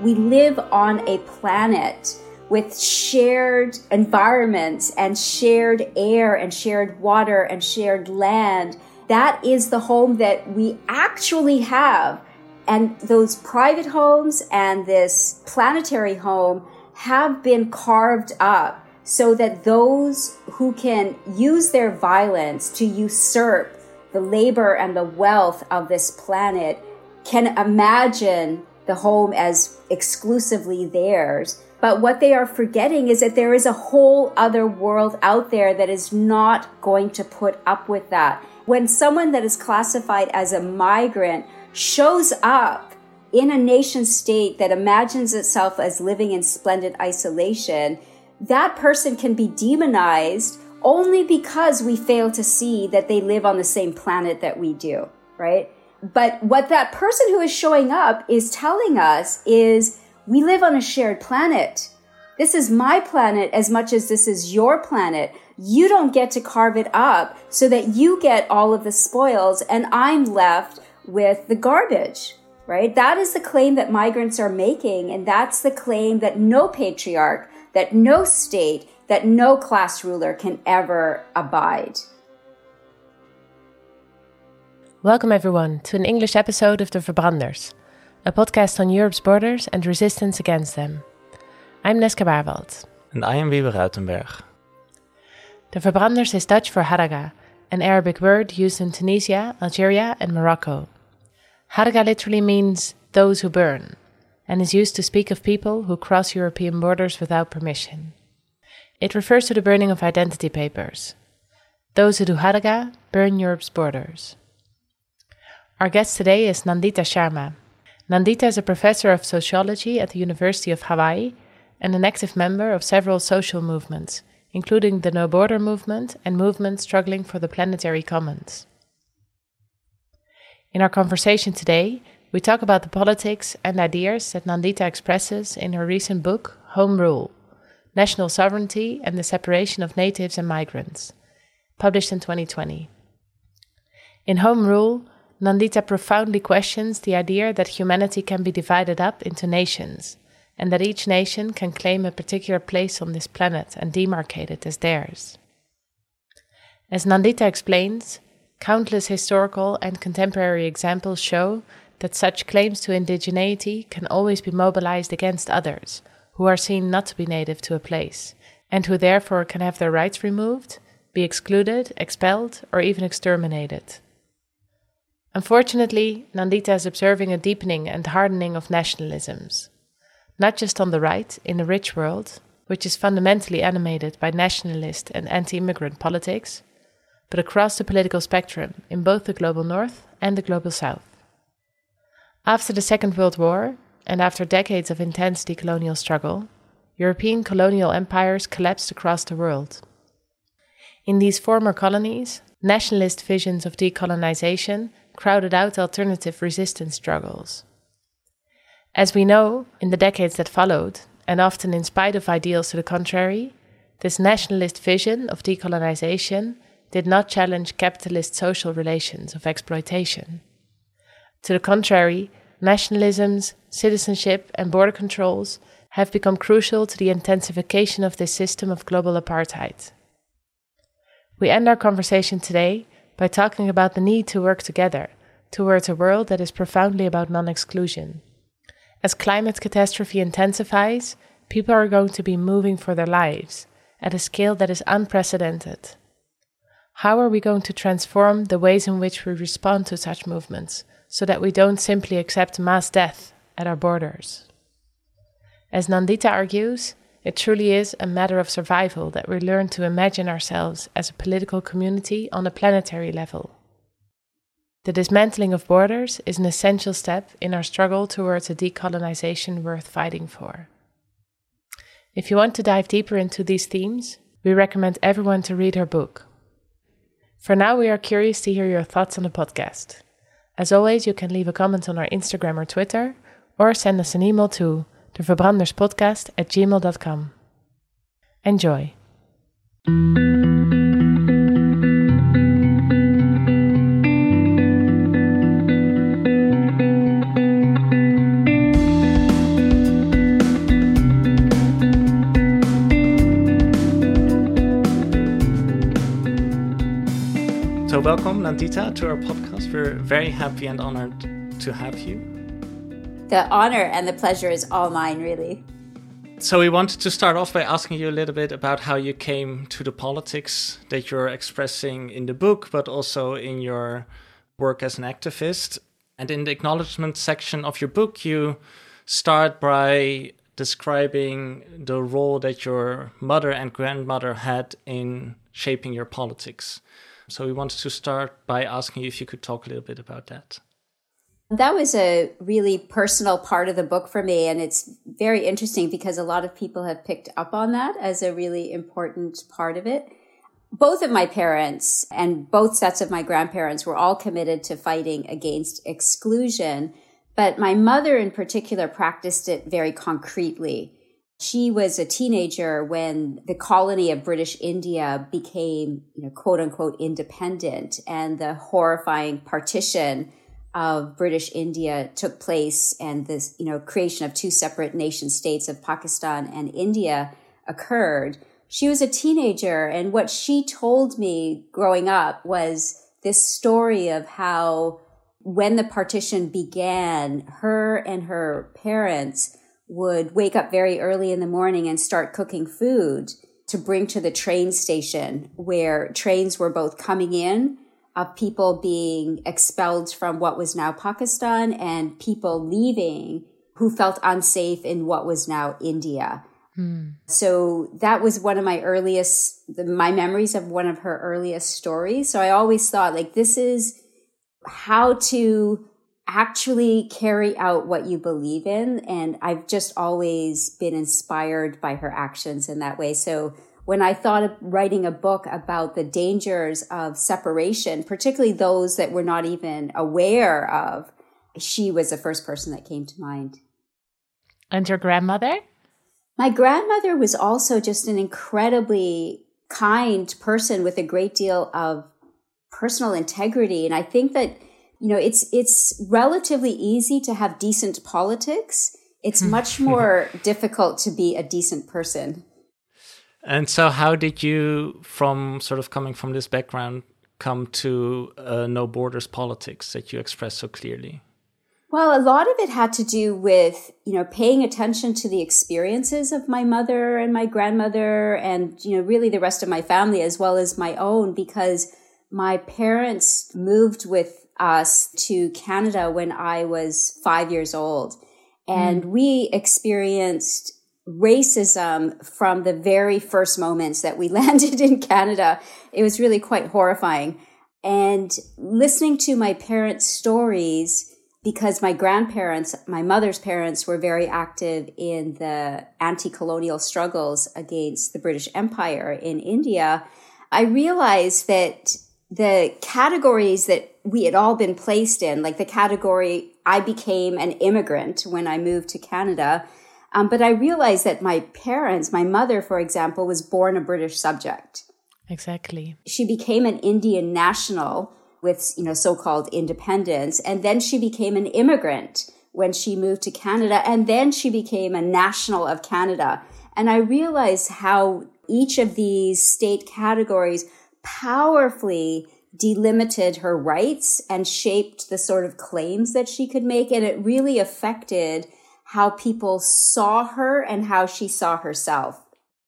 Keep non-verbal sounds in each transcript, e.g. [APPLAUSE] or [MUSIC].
We live on a planet with shared environments and shared air and shared water and shared land. That is the home that we actually have. And those private homes and this planetary home have been carved up so that those who can use their violence to usurp the labor and the wealth of this planet can imagine the home as exclusively theirs. But what they are forgetting is that there is a whole other world out there that is not going to put up with that. When someone that is classified as a migrant shows up in a nation state that imagines itself as living in splendid isolation, that person can be demonized only because we fail to see that they live on the same planet that we do, right? But what that person who is showing up is telling us is we live on a shared planet. This is my planet as much as this is your planet. You don't get to carve it up so that you get all of the spoils and I'm left with the garbage, right? That is the claim that migrants are making. And that's the claim that no patriarch, that no state, that no class ruler can ever abide. Welcome, everyone, to an English episode of The Verbranders, a podcast on Europe's borders and resistance against them. I'm Neska Baarwald. And I am Wiebe Ruitenberg. The Verbranders is Dutch for haraga, an Arabic word used in Tunisia, Algeria, and Morocco. Haraga literally means those who burn, and is used to speak of people who cross European borders without permission. It refers to the burning of identity papers. Those who do haraga burn Europe's borders. Our guest today is Nandita Sharma. Nandita is a professor of sociology at the University of Hawaii and an active member of several social movements, including the No Border movement and movements struggling for the planetary commons. In our conversation today, we talk about the politics and ideas that Nandita expresses in her recent book, Home Rule National Sovereignty and the Separation of Natives and Migrants, published in 2020. In Home Rule, Nandita profoundly questions the idea that humanity can be divided up into nations, and that each nation can claim a particular place on this planet and demarcate it as theirs. As Nandita explains, countless historical and contemporary examples show that such claims to indigeneity can always be mobilized against others who are seen not to be native to a place, and who therefore can have their rights removed, be excluded, expelled, or even exterminated. Unfortunately, Nandita is observing a deepening and hardening of nationalisms, not just on the right, in a rich world, which is fundamentally animated by nationalist and anti immigrant politics, but across the political spectrum in both the global north and the global south. After the Second World War, and after decades of intense decolonial struggle, European colonial empires collapsed across the world. In these former colonies, nationalist visions of decolonization crowded out alternative resistance struggles. As we know, in the decades that followed, and often in spite of ideals to the contrary, this nationalist vision of decolonization did not challenge capitalist social relations of exploitation. To the contrary, nationalisms, citizenship, and border controls have become crucial to the intensification of this system of global apartheid. We end our conversation today by talking about the need to work together towards a world that is profoundly about non exclusion. As climate catastrophe intensifies, people are going to be moving for their lives at a scale that is unprecedented. How are we going to transform the ways in which we respond to such movements so that we don't simply accept mass death at our borders. As Nandita argues, it truly is a matter of survival that we learn to imagine ourselves as a political community on a planetary level. The dismantling of borders is an essential step in our struggle towards a decolonization worth fighting for. If you want to dive deeper into these themes, we recommend everyone to read her book. For now, we are curious to hear your thoughts on the podcast. As always, you can leave a comment on our Instagram or Twitter, or send us an email to devverbranderspodcast at gmail.com. Enjoy. So welcome, Nandita, to our podcast. We're very happy and honored to have you. The honor and the pleasure is all mine, really. So, we wanted to start off by asking you a little bit about how you came to the politics that you're expressing in the book, but also in your work as an activist. And in the acknowledgement section of your book, you start by describing the role that your mother and grandmother had in shaping your politics. So we wanted to start by asking you if you could talk a little bit about that. That was a really personal part of the book for me. And it's very interesting because a lot of people have picked up on that as a really important part of it. Both of my parents and both sets of my grandparents were all committed to fighting against exclusion. But my mother in particular practiced it very concretely. She was a teenager when the colony of British India became, you know, quote unquote independent and the horrifying partition of British India took place and this, you know, creation of two separate nation states of Pakistan and India occurred. She was a teenager and what she told me growing up was this story of how when the partition began, her and her parents would wake up very early in the morning and start cooking food to bring to the train station where trains were both coming in of people being expelled from what was now Pakistan and people leaving who felt unsafe in what was now India. Hmm. So that was one of my earliest, my memories of one of her earliest stories. So I always thought like this is how to actually carry out what you believe in. And I've just always been inspired by her actions in that way. So when I thought of writing a book about the dangers of separation, particularly those that we're not even aware of, she was the first person that came to mind. And your grandmother? My grandmother was also just an incredibly kind person with a great deal of personal integrity. And I think that, you know, it's, it's relatively easy to have decent politics. It's [LAUGHS] much more difficult to be a decent person. And so, how did you, from sort of coming from this background, come to uh, no borders politics that you express so clearly? Well, a lot of it had to do with, you know, paying attention to the experiences of my mother and my grandmother and, you know, really the rest of my family as well as my own because my parents moved with us to Canada when I was five years old. And mm. we experienced racism from the very first moments that we [LAUGHS] landed in Canada. It was really quite horrifying. And listening to my parents' stories, because my grandparents, my mother's parents were very active in the anti-colonial struggles against the British Empire in India, I realized that the categories that we had all been placed in, like the category I became an immigrant when I moved to Canada, um, but I realized that my parents, my mother, for example, was born a British subject. Exactly. She became an Indian national with, you know, so-called independence. And then she became an immigrant when she moved to Canada. And then she became a national of Canada. And I realized how each of these state categories powerfully delimited her rights and shaped the sort of claims that she could make. And it really affected how people saw her and how she saw herself.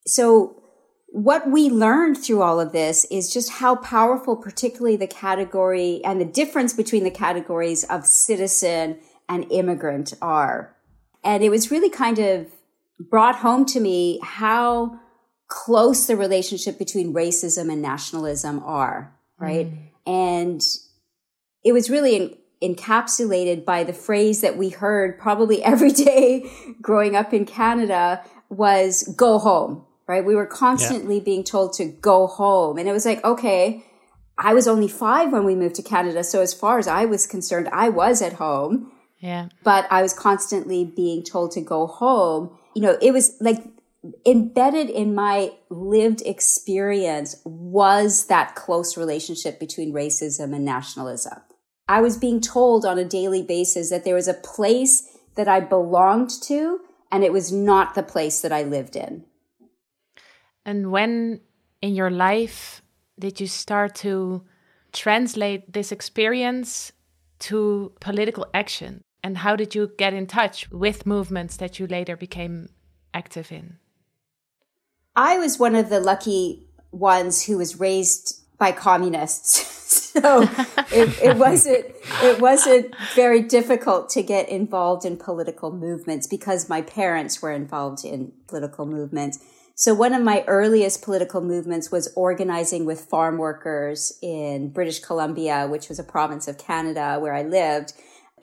So what we learned through all of this is just how powerful, particularly the category and the difference between the categories of citizen and immigrant are. And it was really kind of brought home to me how close the relationship between racism and nationalism are, right? Mm. And it was really encapsulated by the phrase that we heard probably [LAUGHS] every day growing up in Canada was go home, right? We were constantly yeah. being told to go home. And it was like, okay, I was only five when we moved to Canada. So as far as I was concerned, I was at home. Yeah. But I was constantly being told to go home. You know, it was like embedded in my lived experience was that close relationship between racism and nationalism. I was being told on a daily basis that there was a place that I belonged to and it was not the place that I lived in. And when in your life did you start to translate this experience to political action? And how did you get in touch with movements that you later became active in? I was one of the lucky ones who was raised by communists. [LAUGHS] [LAUGHS] so it, it, [LAUGHS] wasn't it wasn't very difficult to get involved in political movements because my parents were involved in political movements. So one of my earliest political movements was organizing with farm workers in British Columbia, which was a province of Canada where I lived.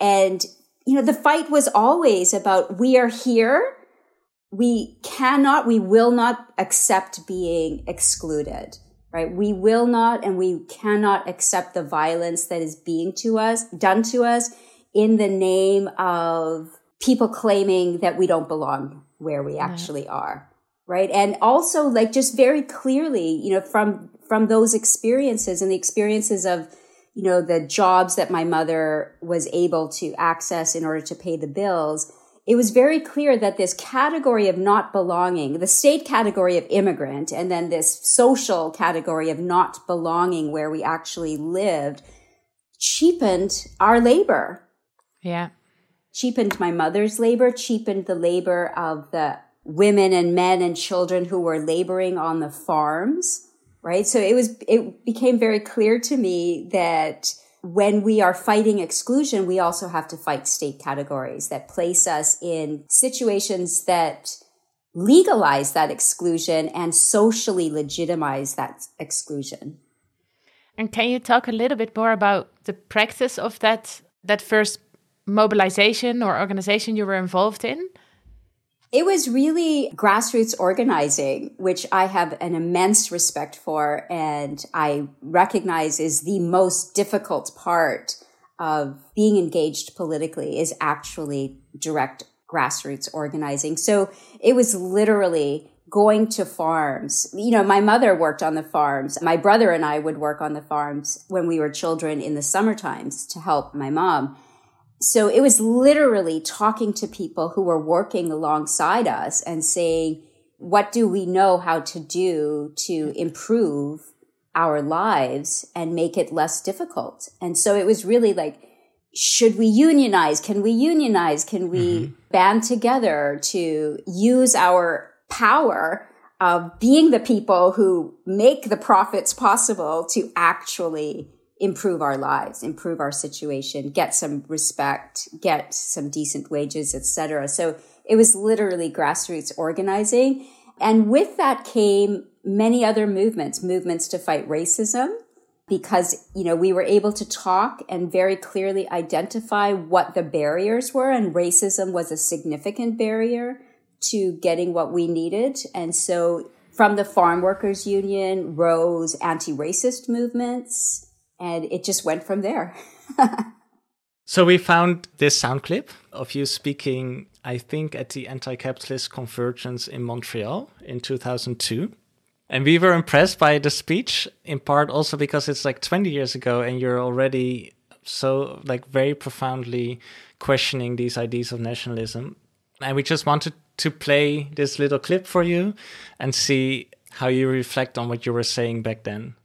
And, you know, the fight was always about we are here. We cannot, we will not accept being excluded, right? We will not and we cannot accept the violence that is being to us, done to us in the name of people claiming that we don't belong where we actually are right and also like just very clearly you know from from those experiences and the experiences of you know the jobs that my mother was able to access in order to pay the bills it was very clear that this category of not belonging the state category of immigrant and then this social category of not belonging where we actually lived cheapened our labor yeah cheapened my mother's labor cheapened the labor of the women and men and children who were laboring on the farms, right? So it was, it became very clear to me that when we are fighting exclusion, we also have to fight state categories that place us in situations that legalize that exclusion and socially legitimize that exclusion. And can you talk a little bit more about the practice of that that first mobilization or organization you were involved in? It was really grassroots organizing, which I have an immense respect for and I recognize is the most difficult part of being engaged politically is actually direct grassroots organizing. So it was literally going to farms. You know, my mother worked on the farms. My brother and I would work on the farms when we were children in the summer times to help my mom so it was literally talking to people who were working alongside us and saying, what do we know how to do to improve our lives and make it less difficult? And so it was really like, should we unionize? Can we unionize? Can we mm-hmm. band together to use our power of being the people who make the profits possible to actually improve our lives, improve our situation, get some respect, get some decent wages, etc. So it was literally grassroots organizing. And with that came many other movements, movements to fight racism, because, you know, we were able to talk and very clearly identify what the barriers were. And racism was a significant barrier to getting what we needed. And so from the farm workers union rose anti-racist movements, and it just went from there. [LAUGHS] so we found this sound clip of you speaking, I think, at the anti capitalist convergence in Montreal in 2002. And we were impressed by the speech, in part also because it's like 20 years ago and you're already so, like, very profoundly questioning these ideas of nationalism. And we just wanted to play this little clip for you and see how you reflect on what you were saying back then.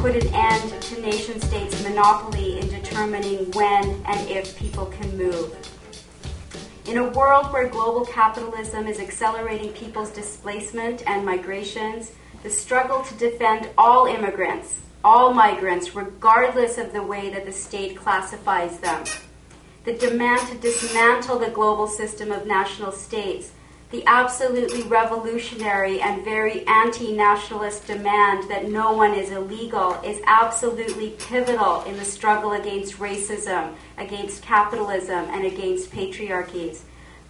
Put an end to nation states' monopoly in determining when and if people can move. In a world where global capitalism is accelerating people's displacement and migrations, the struggle to defend all immigrants, all migrants, regardless of the way that the state classifies them, the demand to dismantle the global system of national states the absolutely revolutionary and very anti nationalist demand that no one is illegal is absolutely pivotal in the struggle against racism, against capitalism, and against patriarchies.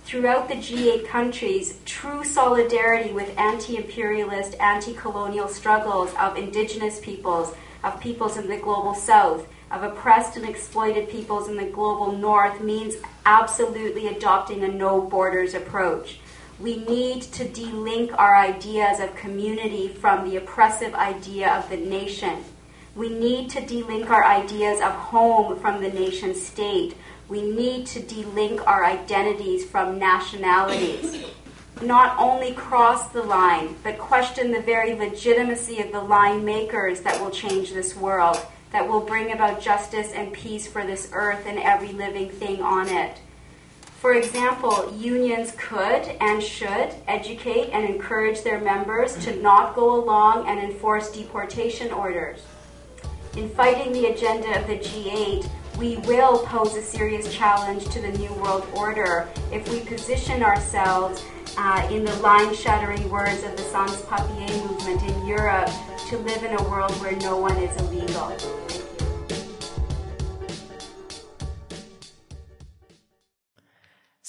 Throughout the G8 countries, true solidarity with anti imperialist, anti colonial struggles of indigenous peoples, of peoples in the global south, of oppressed and exploited peoples in the global north means absolutely adopting a no borders approach we need to delink our ideas of community from the oppressive idea of the nation. We need to delink our ideas of home from the nation state, We need to delink our identities from nationalities. Not only cross the line, but question the very legitimacy of the line makers that will change this world, that will bring about justice and peace for this earth and every living thing on it. For example, unions could and should educate and encourage their members to not go along and enforce deportation orders. In fighting the agenda of the G8, we will pose a serious challenge to the New World Order if we position ourselves uh, in the line shattering words of the Sans Papier movement in Europe to live in a world where no one is illegal.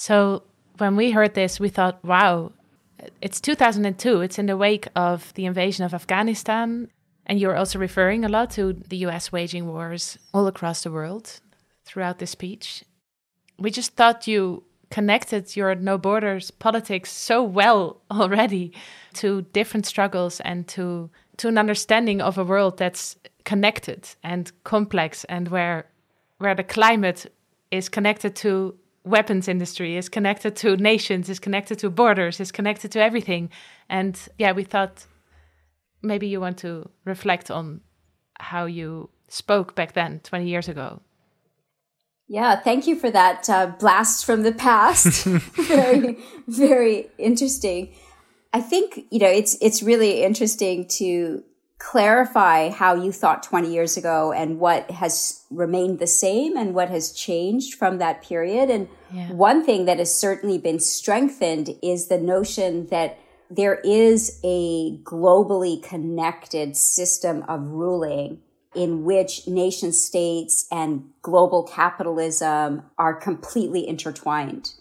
So when we heard this, we thought, wow, it's 2002. It's in the wake of the invasion of Afghanistan. And you're also referring a lot to the US waging wars all across the world throughout this speech. We just thought you connected your No Borders politics so well already to different struggles and to to an understanding of a world that's connected and complex and where where the climate is connected to weapons industry is connected to nations is connected to borders is connected to everything. And yeah we thought maybe you want to reflect on how you spoke back then 20 years ago. Yeah thank you for that uh, blast from the past. [LAUGHS] [LAUGHS] Very very interesting. I think you know it's it's really interesting to clarify how you thought 20 years ago and what has remained the same and what has changed from that period. And yeah. one thing that has certainly been strengthened is the notion that there is a globally connected system of ruling in which nation states and global capitalism are completely intertwined.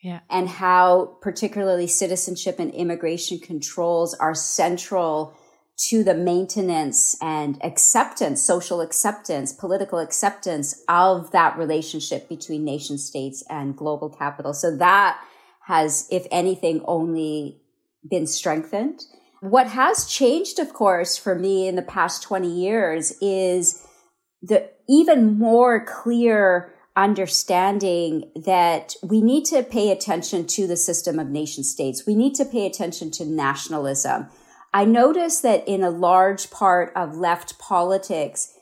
Yeah. And how particularly citizenship and immigration controls are central to the maintenance and acceptance, social acceptance, political acceptance of that relationship between nation states and global capital. So that has, if anything, only been strengthened. What has changed, of course, for me in the past 20 years is the even more clear understanding that we need to pay attention to the system of nation states. We need to pay attention to nationalism. I notice that in a large part of left politics,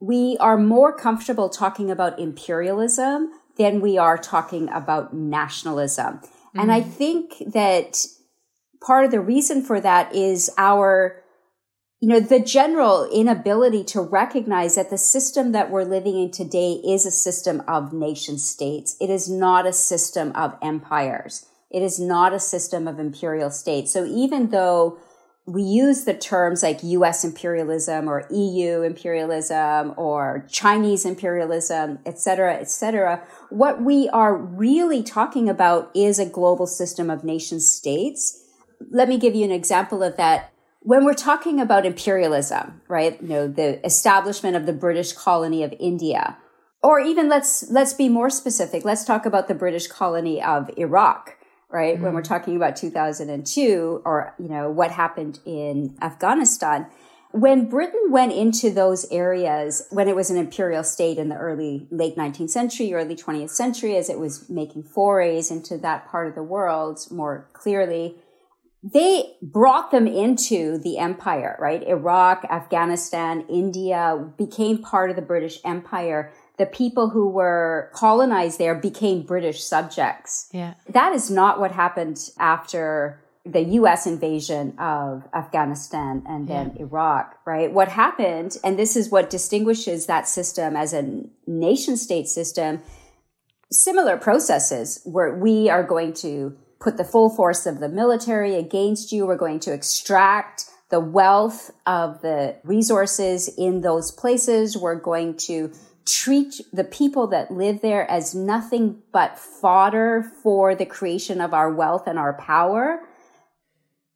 we are more comfortable talking about imperialism than we are talking about nationalism. Mm-hmm. And I mm. think that part of the reason for that is our you know, the general inability to recognize that the system that we're living in today is a system of nation states. It is not a system of empires. It is not a system of imperial states. So even though we use the terms like US imperialism or EU imperialism or Chinese imperialism, et cetera, et cetera. What we are really talking about is a global system of nation states. Let me give you an example of that. When we're talking about imperialism, right? You know, the establishment of the British colony of India, or even let's, let's be more specific. Let's talk about the British colony of Iraq right? Mm-hmm. When we're mm. talking about 2002 or, you know, what happened in Afghanistan. When Britain went into those areas, when it was an imperial state in the early, late 19th century, early 20th century, as it was making forays into that part of the world more clearly, they brought them into the empire, right? Iraq, Afghanistan, India became part of the British Empire the people who were colonized there became British subjects. Yeah. That is not what happened after the US invasion of Afghanistan and then yeah. Iraq, right? What happened, and this is what distinguishes that system as a nation state system, similar processes where we are going to put the full force of the military against you. We're going to extract the wealth of the resources in those places. We're going to treat the people that live there as nothing but fodder for the creation of our wealth and our power.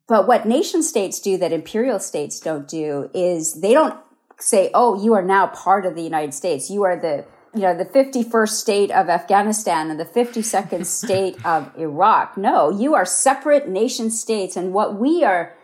But what nation states do that imperial states don't do is they don't say, oh, you are now part of the United States. You are the, you know, the 51st state of Afghanistan and the 52nd [LAUGHS] state of Iraq. No, you are separate nation states. And what we are,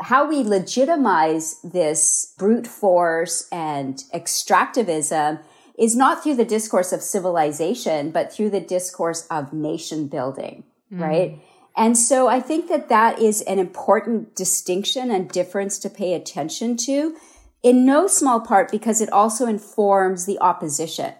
how we legitimize this brute force and extractivism is not through the discourse of civilization, but through the discourse of nation building, mm. right? And so I think that that is an important distinction and difference to pay attention to in no small part because it also informs the opposition.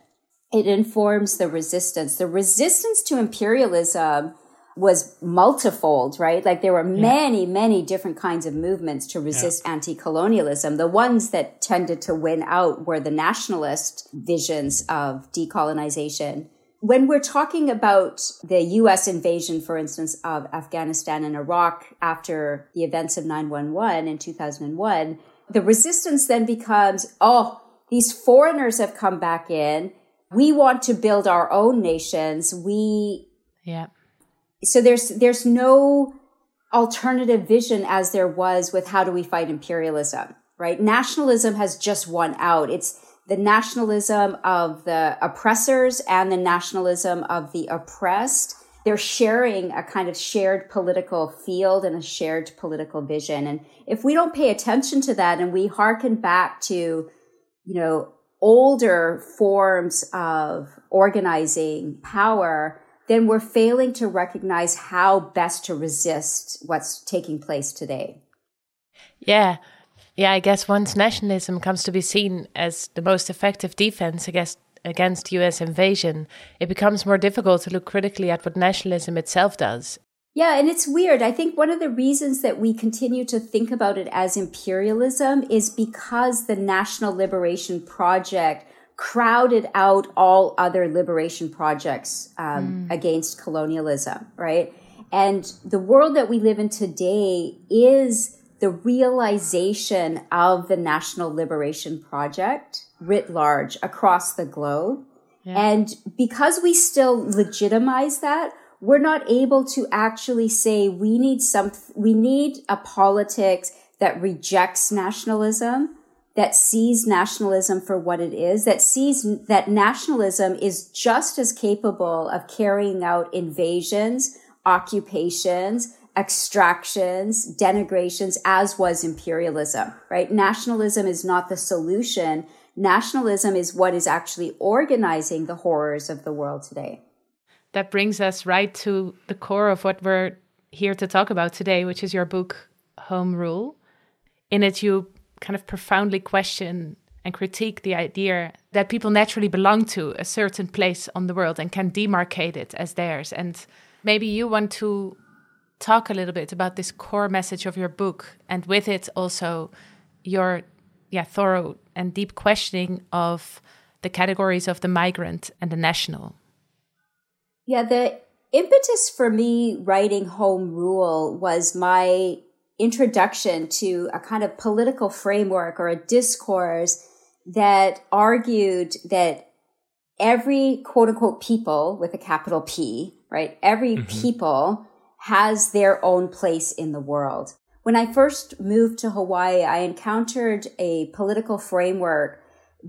It informs the resistance. The resistance to imperialism was multifold, right? Like there were many, yeah. many different kinds of movements to resist yeah. anti-colonialism. The ones that tended to win out were the nationalist visions of decolonization. When we're talking about the US invasion, for instance, of Afghanistan and Iraq after the events of 911 in 2001, the resistance then becomes, oh, these foreigners have come back in. We want to build our own nations. We yeah so there's there's no alternative vision as there was with how do we fight imperialism, right? Nationalism has just won out. It's the nationalism of the oppressors and the nationalism of the oppressed. They're sharing a kind of shared political field and a shared political vision. And if we don't pay attention to that and we hearken back to, you know, older forms of organizing power, then we're failing to recognize how best to resist what's taking place today. Yeah. Yeah, I guess once nationalism comes to be seen as the most effective defense against against US invasion, it becomes more difficult to look critically at what nationalism itself does. Yeah, and it's weird. I think one of the reasons that we continue to think about it as imperialism is because the National Liberation Project crowded out all other liberation projects um, mm. against colonialism, right? And the world that we live in today is the realization of the National Liberation Project writ large across the globe. Yeah. And because we still legitimize that, we're not able to actually say we need some, we need a politics that rejects nationalism that sees nationalism for what it is, that sees that nationalism is just as capable of carrying out invasions, occupations, extractions, denigrations as was imperialism, right? Nationalism is not the solution. Nationalism is what is actually organizing the horrors of the world today. That brings us right to the core of what we're here to talk about today, which is your book, Home Rule. In it, you kind of profoundly question and critique the idea that people naturally belong to a certain place on the world and can demarcate it as theirs. And maybe you want to talk a little bit about this core message of your book and with it also your yeah thorough and deep questioning of the categories of the migrant and the national. Yeah, the impetus for me writing Home Rule was my introduction to a kind of political framework or a discourse that argued that every quote unquote people with a capital P, right? Every mm-hmm. people has their own place in the world. When I first moved to Hawaii, I encountered a political framework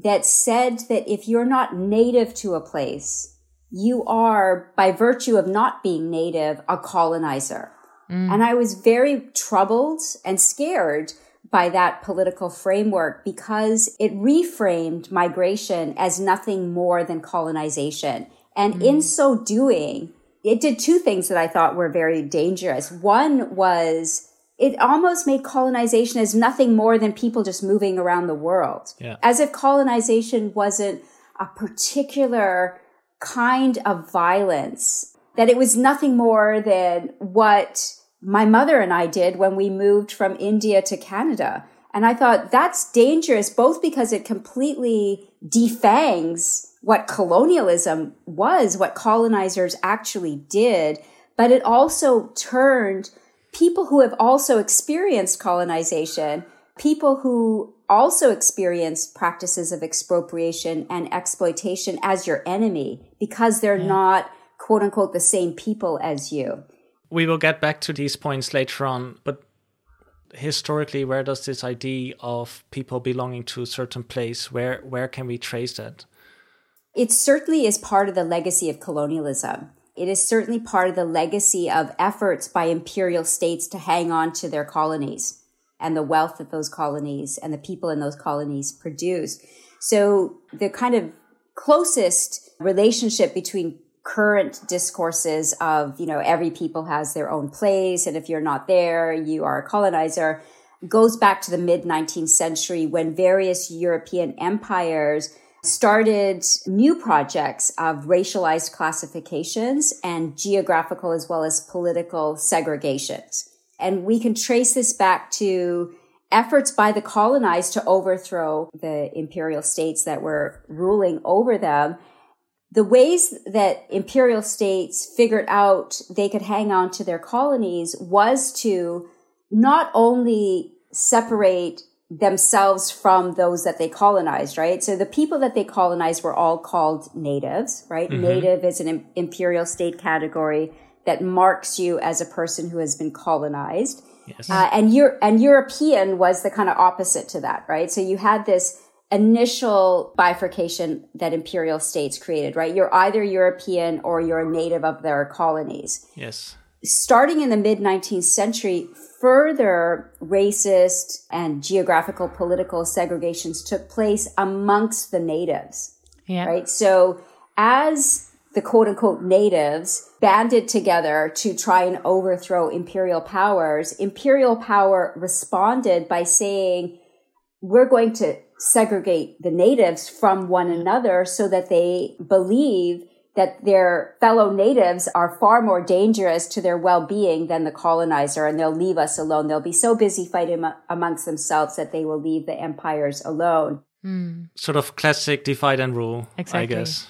that said that if you're not native to a place, you are, by virtue of not being native, a colonizer. Mm. And I was very troubled and scared by that political framework because it reframed migration as nothing more than colonization. And mm. in so doing, it did two things that I thought were very dangerous. One was it almost made colonization as nothing more than people just moving around the world. Yeah. As if colonization wasn't a particular kind of violence that it was nothing more than what my mother and I did when we moved from India to Canada. And I thought that's dangerous, both because it completely defangs what colonialism was, what colonizers actually did, but it also turned people who have also experienced colonization, people who also experienced practices of expropriation and exploitation as your enemy because they're yeah. not quote unquote the same people as you. We will get back to these points later on, but historically where does this idea of people belonging to a certain place where where can we trace that? It certainly is part of the legacy of colonialism. It is certainly part of the legacy of efforts by imperial states to hang on to their colonies and the wealth that those colonies and the people in those colonies produce. So the kind of closest relationship between current discourses of, you know, every people has their own place. And if you're not there, you are a colonizer goes back to the mid 19th century when various European empires started new projects of racialized classifications and geographical as well as political segregations. And we can trace this back to efforts by the colonized to overthrow the imperial states that were ruling over them the ways that imperial states figured out they could hang on to their colonies was to not only separate themselves from those that they colonized, right? So the people that they colonized were all called natives, right? Mm-hmm. Native is an imperial state category that marks you as a person who has been colonized. Yes. Uh, and Euro- and European was the kind of opposite to that, right? So you had this initial bifurcation that imperial states created, right? You're either European or you're a native of their colonies. Yes. Starting in the mid 19th century, further racist and geographical political segregations took place amongst the natives. Yeah. Right. So as the quote unquote natives banded together to try and overthrow imperial powers, imperial power responded by saying, we're going to segregate the natives from one another so that they believe that their fellow natives are far more dangerous to their well-being than the colonizer and they'll leave us alone. They'll be so busy fighting amongst themselves that they will leave the empires alone. Mm. Sort of classic divide and rule, exactly. I guess.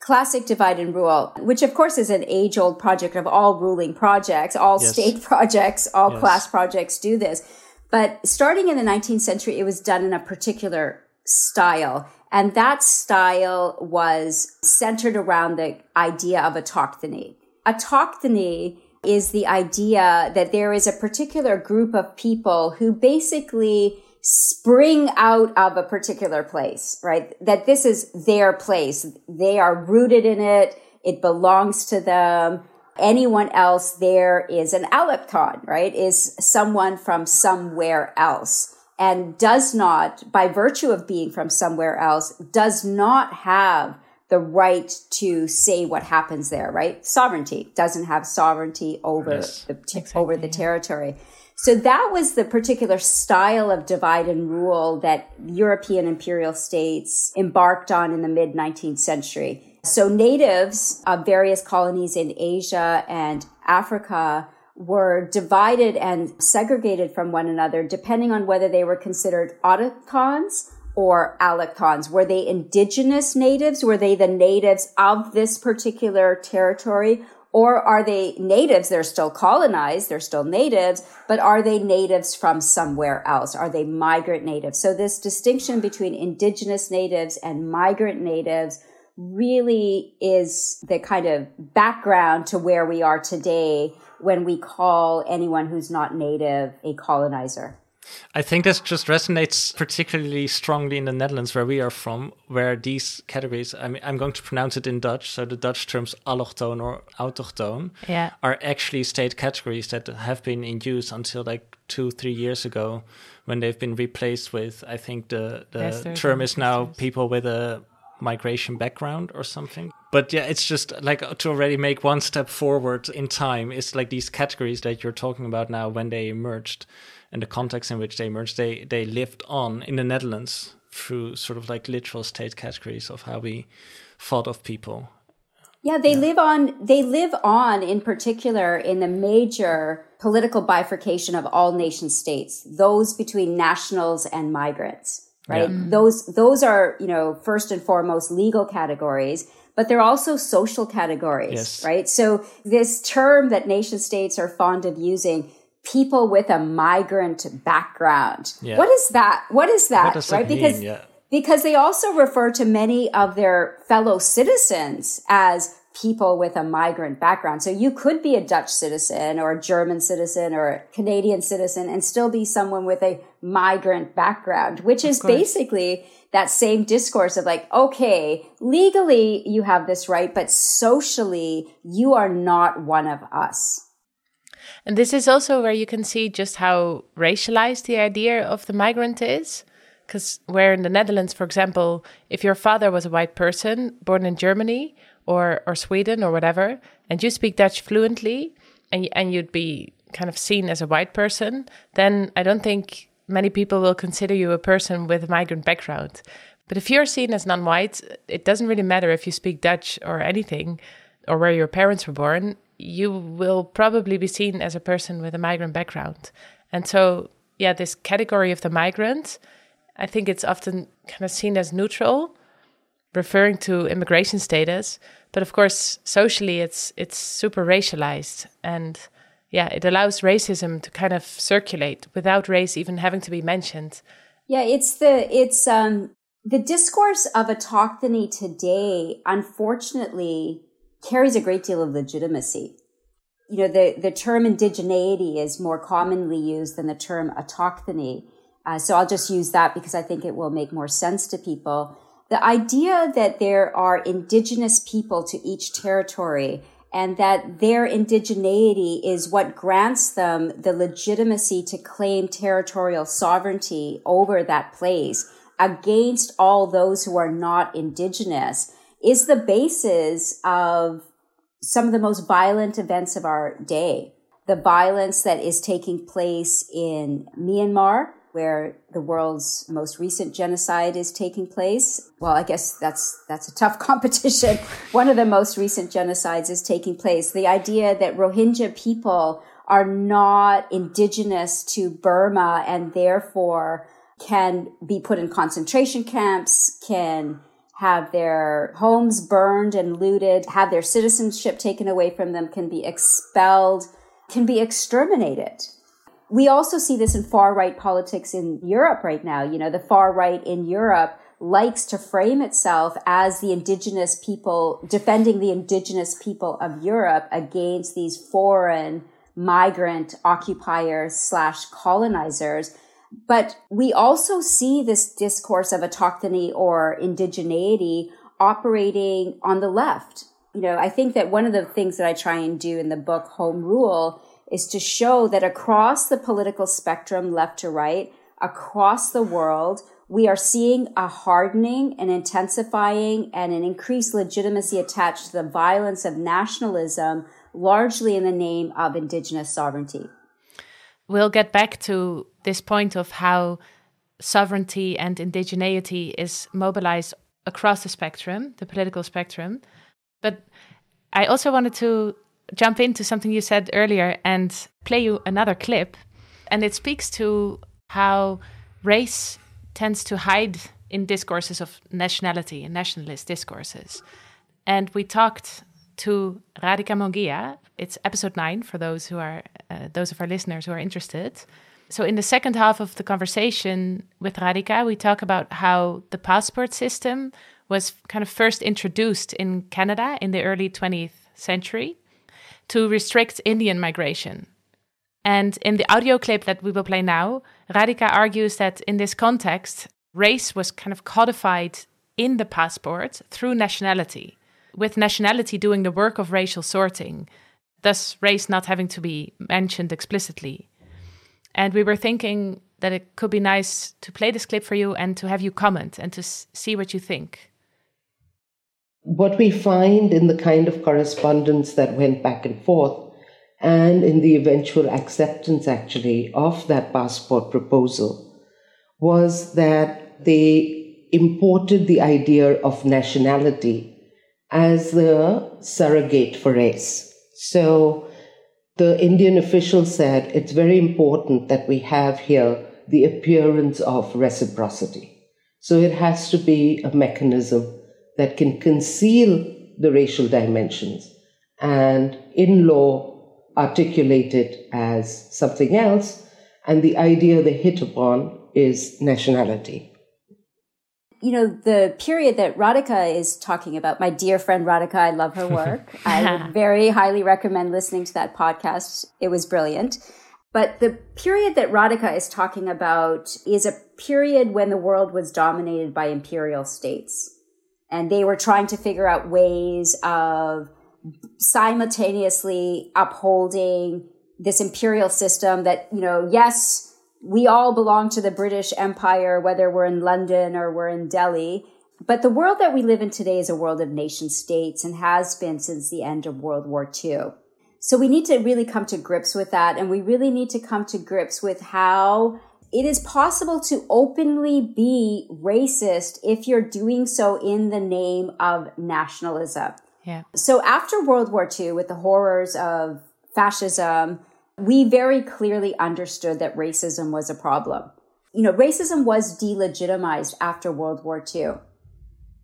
Classic divide and rule, which of course is an age old project of all ruling projects, all yes. state [LAUGHS] projects, all yes. class projects do this. But starting in the 19th century, it was done in a particular style. And that style was centered around the idea of autochthony. Autochthony is the idea that there is a particular group of people who basically spring out of a particular place, right? That this is their place. They are rooted in it. It belongs to them anyone else there is an allochthon, right? Is someone from somewhere else and does not, by virtue of being from somewhere else, does not have the right to say what happens there, right? Sovereignty doesn't have sovereignty over yes, the exactly, over the territory. So that was the particular style of divide and rule that European imperial states embarked on in the mid 19th century. So natives of various colonies in Asia and Africa were divided and segregated from one another depending on whether they were considered autochthones or allochthons. Were they indigenous natives? Were they the natives of this particular territory? Or are they natives? They're still colonized. They're still natives, but are they natives from somewhere else? Are they migrant natives? So this distinction between indigenous natives and migrant natives really is the kind of background to where we are today when we call anyone who's not native a colonizer. I think this just resonates particularly strongly in the Netherlands, where we are from, where these categories, I mean, I'm going to pronounce it in Dutch, so the Dutch terms allochtoon or autochtoon yeah. are actually state categories that have been in use until like two, three years ago when they've been replaced with, I think the, the term is now people with a migration background or something. But yeah, it's just like uh, to already make one step forward in time. It's like these categories that you're talking about now when they emerged and the context in which they emerged, they they lived on in the Netherlands through sort of like literal state categories of how we thought of people. Yeah, they yeah. live on they live on in particular in the major political bifurcation of all nation states, those between nationals and migrants right? Yeah. Mm-hmm. Those, those are, you know, first and foremost legal categories, but they're also social categories, yes. right? So this term that nation states are fond of using, people with a migrant background. Yeah. What is that? What is that? What right? That because, yeah. because they also refer to many of their fellow citizens as people with a migrant background. So you could be a Dutch citizen or a German citizen or a Canadian citizen and still be someone with a migrant background, which is basically that same discourse of like, okay, legally you have this right, but socially you are not one of us. And this is also where you can see just how racialized the idea of the migrant is Because where in the Netherlands, for example, if your father was a white person born in Germany or, or Sweden or whatever, and you speak Dutch fluently, and, and you'd be kind of seen as a white person, then I don't think many people will consider you a person with a migrant background. But if you're seen as non white, it doesn't really matter if you speak Dutch or anything or where your parents were born, you will probably be seen as a person with a migrant background. And so, yeah, this category of the migrant, I think it's often kind of seen as neutral, referring to immigration status. But of course, socially, it's it's super racialized, and yeah, it allows racism to kind of circulate without race even having to be mentioned. Yeah, it's the it's um the discourse of autochthony today, unfortunately, carries a great deal of legitimacy. You know, the, the term indigeneity is more commonly used than the term autochthony. Uh, so I'll just use that because I think it will make more sense to people. The idea that there are indigenous people to each territory and that their indigeneity is what grants them the legitimacy to claim territorial sovereignty over that place against all those who are not indigenous is the basis of some of the most violent events of our day. The violence that is taking place in Myanmar, where the world's most recent genocide is taking place. Well, I guess that's, that's a tough [LAUGHS] competition. One of the most recent genocides is taking place. The idea that Rohingya people are not indigenous to Burma and therefore can be put in concentration camps, can have their homes burned and looted, have their citizenship taken away from them, can be expelled, can be exterminated. We also see this in far right politics in Europe right now. You know, the far right in Europe likes to frame itself as the indigenous people, defending the indigenous people of Europe against these foreign migrant occupiers slash colonizers but we also see this discourse of autochthony or indigeneity operating on the left. You know, I think that one of the things that I try and do in the book Home Rule is to show that across the political spectrum, left to right, across the world, we are seeing a hardening and intensifying and an increased legitimacy attached to the violence of nationalism, largely in the name of indigenous sovereignty. We'll get back to this point of how sovereignty and indigeneity is mobilized across the spectrum, the political spectrum. But I also wanted to jump into something you said earlier and play you another clip. And it speaks to how race tends to hide in discourses of nationality and nationalist discourses. And we talked to Radhika Mongia. It's episode nine for those who are uh, those of our listeners who are interested. So, in the second half of the conversation with Radhika, we talk about how the passport system was kind of first introduced in Canada in the early 20th century to restrict Indian migration. And in the audio clip that we will play now, Radhika argues that in this context, race was kind of codified in the passport through nationality, with nationality doing the work of racial sorting, thus, race not having to be mentioned explicitly. And we were thinking that it could be nice to play this clip for you and to have you comment and to see what you think. What we find in the kind of correspondence that went back and forth, and in the eventual acceptance actually of that passport proposal, was that they imported the idea of nationality as the surrogate for race. So the Indian official said it's very important that we have here the appearance of reciprocity. So it has to be a mechanism that can conceal the racial dimensions and in law articulate it as something else. And the idea they hit upon is nationality you know, the period that Radhika is talking about, my dear friend Radhika, I love her work. [LAUGHS] I would very highly recommend listening to that podcast. It was brilliant. But the period that Radhika is talking about is a period when the world was dominated by imperial states. And they were trying to figure out ways of simultaneously upholding this imperial system that, you know, yes, we all belong to the British Empire, whether we're in London or we're in Delhi. But the world that we live in today is a world of nation states and has been since the end of World War II. So we need to really come to grips with that. And we really need to come to grips with how it is possible to openly be racist if you're doing so in the name of nationalism. Yeah. So after World War II, with the horrors of fascism, we very clearly understood that racism was a problem. You know, racism was delegitimized after World War II,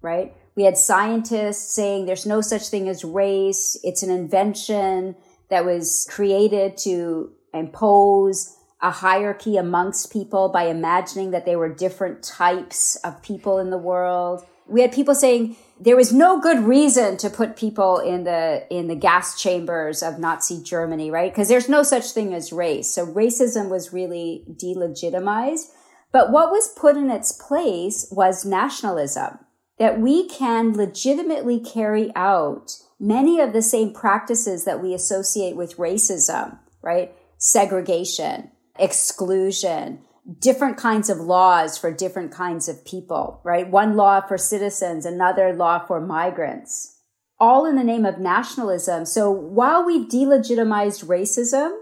right? We had scientists saying there's no such thing as race. It's an invention that was created to impose a hierarchy amongst people by imagining that they were different types of people in the world. We had people saying there was no good reason to put people in the in the gas chambers of Nazi Germany, right? Because there's no such thing as race. So racism was really delegitimized. But what was put in its place was nationalism. That we can legitimately carry out many of the same practices that we associate with racism, right? Segregation, exclusion, different kinds of laws for different kinds of people, right? One law for citizens, another law for migrants, all in the name of nationalism. So while we've delegitimized racism,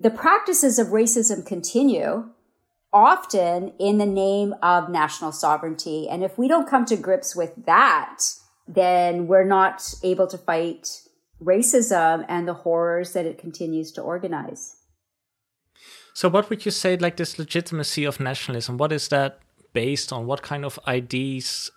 the practices of racism continue often in the name of national sovereignty. And if we don't come to grips with that, then we're not able to fight racism and the horrors that it continues to organize. So, what would you say, like this legitimacy of nationalism? What is that based on? What kind of ideas,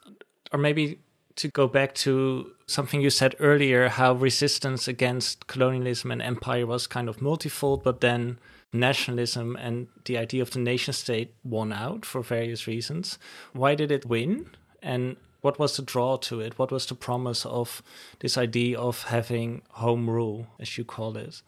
or maybe to go back to something you said earlier, how resistance against colonialism and empire was kind of multifold, but then nationalism and the idea of the nation state won out for various reasons. Why did it win? And what was the draw to it? What was the promise of this idea of having home rule, as you call it?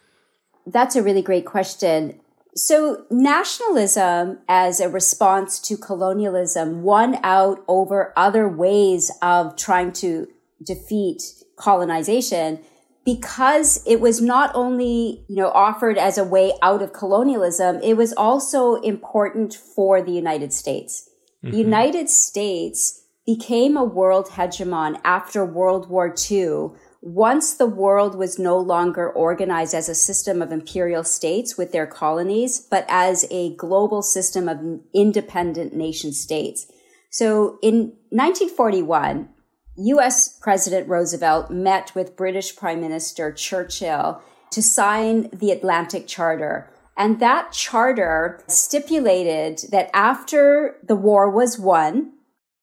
That's a really great question. So nationalism as a response to colonialism won out over other ways of trying to defeat colonization because it was not only, you know, offered as a way out of colonialism, it was also important for the United States. Mm-hmm. The United States became a world hegemon after World War II once the world was no longer organized as a system of imperial states with their colonies, but as a global system of independent nation states. So in 1941, US President Roosevelt met with British Prime Minister Churchill to sign the Atlantic Charter. And that charter stipulated that after the war was won,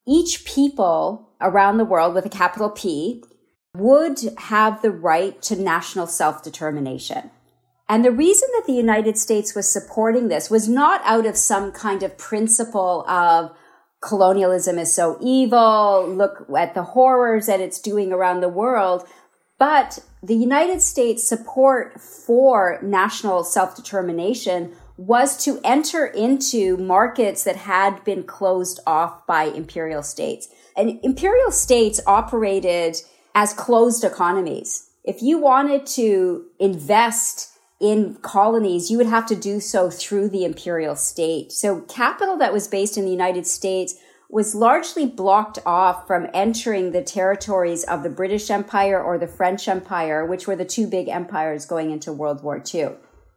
each people around the world with a capital P would have the right to national self determination. And the reason that the United States was supporting this was not out of some kind of principle of colonialism is so evil, look at the horrors that it's doing around the world, but the United States support for national self determination was to enter into markets that had been closed off by imperial states. And imperial states operated as closed economies. If you wanted to invest in colonies, you would have to do so through the imperial state. So capital that was based in the United States was largely blocked off from entering the territories of the British Empire or the French Empire, which were the two big empires going into World War II,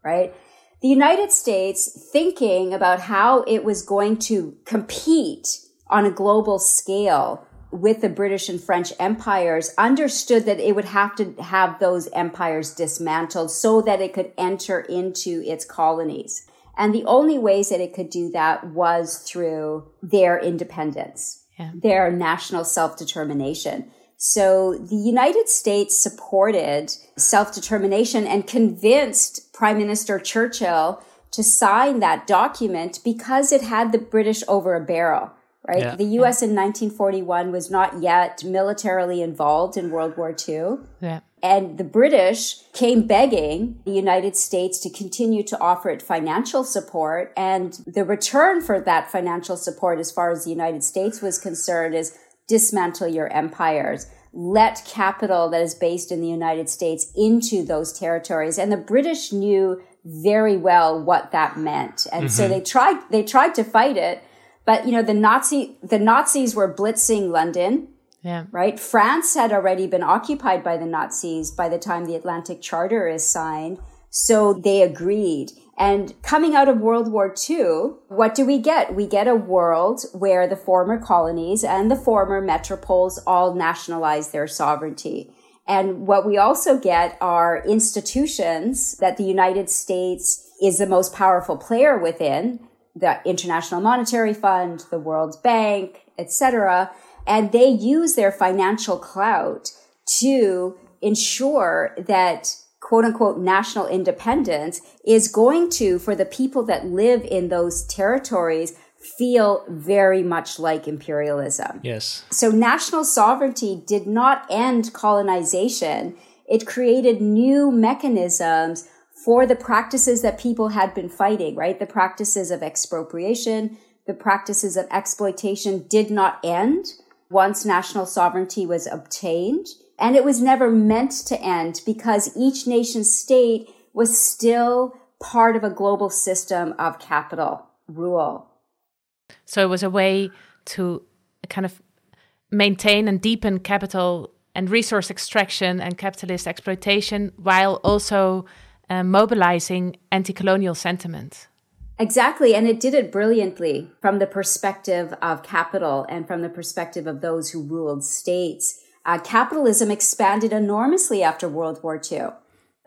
right? The United States thinking about how it was going to compete on a global scale with the British and French empires understood that it would have to have those empires dismantled so that it could enter into its colonies. And the only ways that it could do that was through their independence, yeah. their national self-determination. So the United States supported self-determination and convinced Prime Minister Churchill to sign that document because it had the British over a barrel right? Yeah. The US in 1941 was not yet militarily involved in World War II. Yeah. And the British came begging the United States to continue to offer it financial support. And the return for that financial support, as far as the United States was concerned, is dismantle your empires. Let capital that is based in the United States into those territories. And the British knew very well what that meant. And mm-hmm. so they tried, they tried to fight it. But, you know, the Nazi, the Nazis were blitzing London. Yeah. Right. France had already been occupied by the Nazis by the time the Atlantic Charter is signed. So they agreed. And coming out of World War II, what do we get? We get a world where the former colonies and the former metropoles all nationalize their sovereignty. And what we also get are institutions that the United States is the most powerful player within, the International Monetary Fund, the World Bank, etc. And they use their financial clout to ensure that quote unquote national independence is going to, for the people that live in those territories, feel very much like imperialism. Yes. So national sovereignty did not end colonization. It created new mechanisms for the practices that people had been fighting, right? The practices of expropriation, the practices of exploitation did not end once national sovereignty was obtained. And it was never meant to end because each nation state was still part of a global system of capital rule. So it was a way to kind of maintain and deepen capital and resource extraction and capitalist exploitation while also uh, mobilizing anti colonial sentiment. Exactly. And it did it brilliantly from the perspective of capital and from the perspective of those who ruled states. Uh, capitalism expanded enormously after World War II.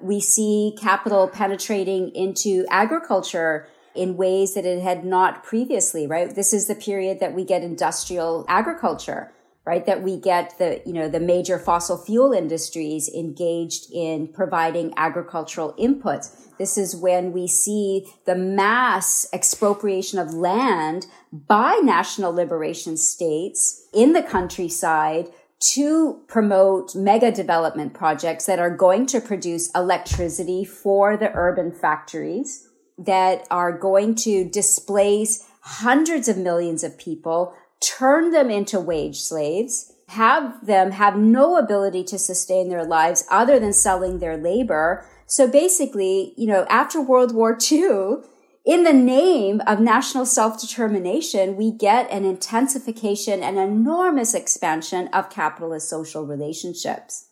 We see capital penetrating into agriculture in ways that it had not previously, right? This is the period that we get industrial agriculture, right? That we get the, you know, the major fossil fuel industries engaged in providing agricultural inputs. This is when we see the mass expropriation of land by national liberation states in the countryside to promote mega development projects that are going to produce electricity for the urban factories that are going to displace hundreds of millions of people, turn them into wage slaves, have them have no ability to sustain their lives other than selling their labor. So basically, you know, after World War II, in the name of national self-determination, we get an intensification and enormous expansion of capitalist social relationships.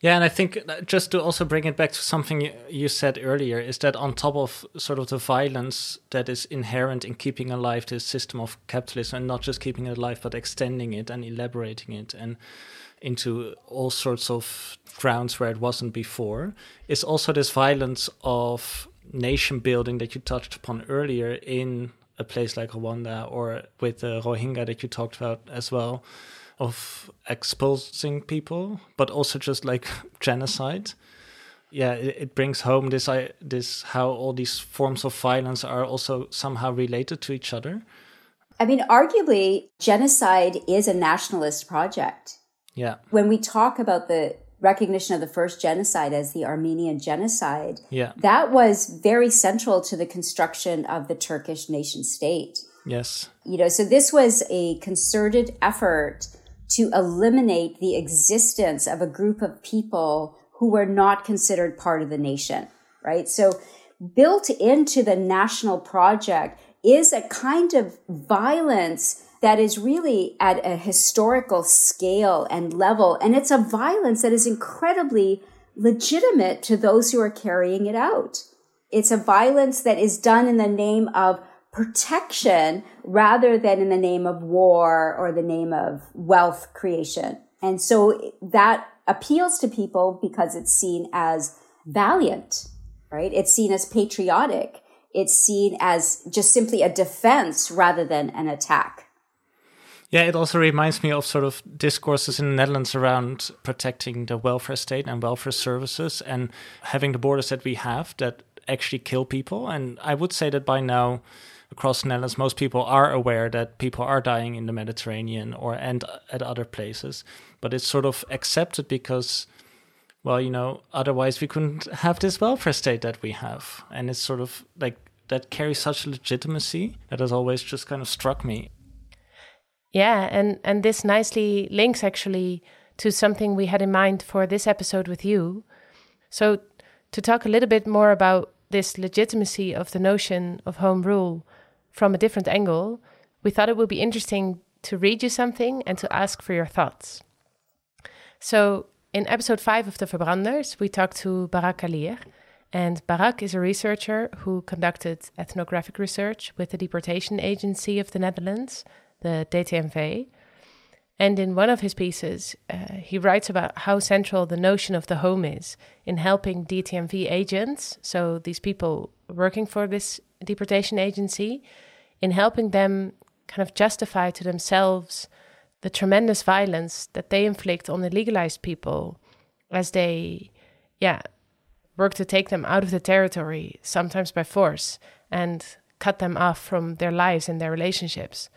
Yeah, and I think uh, just to also bring it back to something you said earlier is that on top of sort of the violence that is inherent in keeping alive this system of capitalism, and not just keeping it alive, but extending it and elaborating it and into all sorts of grounds where it wasn't before, is also this violence of nation building that you touched upon earlier in a place like Rwanda or with the Rohingya that you talked about as well, of exposing people, but also just like [LAUGHS] genocide. Yeah, it, it brings home this I, this how all these forms of violence are also somehow related to each other. I mean, arguably, genocide is a nationalist project. Yeah. When we talk about the recognition of the first genocide as the Armenian genocide, yeah. that was very central to the construction of the Turkish nation state. Yes. You know, so this was a concerted effort to eliminate the existence of a group of people who were not considered part of the nation, right? So built into the national project is a kind of violence that is really at a historical scale and level. And it's a violence that is incredibly legitimate to those who are carrying it out. It's a violence that is done in the name of protection rather than in the name of war or the name of wealth creation. And so that appeals to people because it's seen as valiant, right? It's seen as patriotic. It's seen as just simply a defense rather than an attack. Yeah, it also reminds me of sort of discourses in the Netherlands around protecting the welfare state and welfare services and having the borders that we have that actually kill people. And I would say that by now, across the Netherlands, most people are aware that people are dying in the Mediterranean or and at other places. But it's sort of accepted because, well, you know, otherwise we couldn't have this welfare state that we have. And it's sort of like that carries such legitimacy that has always just kind of struck me. Yeah, and and this nicely links actually to something we had in mind for this episode with you. So to talk a little bit more about this legitimacy of the notion of home rule from a different angle, we thought it would be interesting to read you something and to ask for your thoughts. So, in episode 5 of the Verbranders, we talked to Barak Kalir. And Barak is a researcher who conducted ethnographic research with the Deportation Agency of the Netherlands, the DT&V. And in one of his pieces, uh, he writes about how central the notion of the home is in helping DT&V agents, so these people working for this deportation agency, in helping them kind of justify to themselves the tremendous violence that they inflict on illegalized people as they, yeah, work to take them out of the territory, sometimes by force, and cut them off from their lives and their relationships.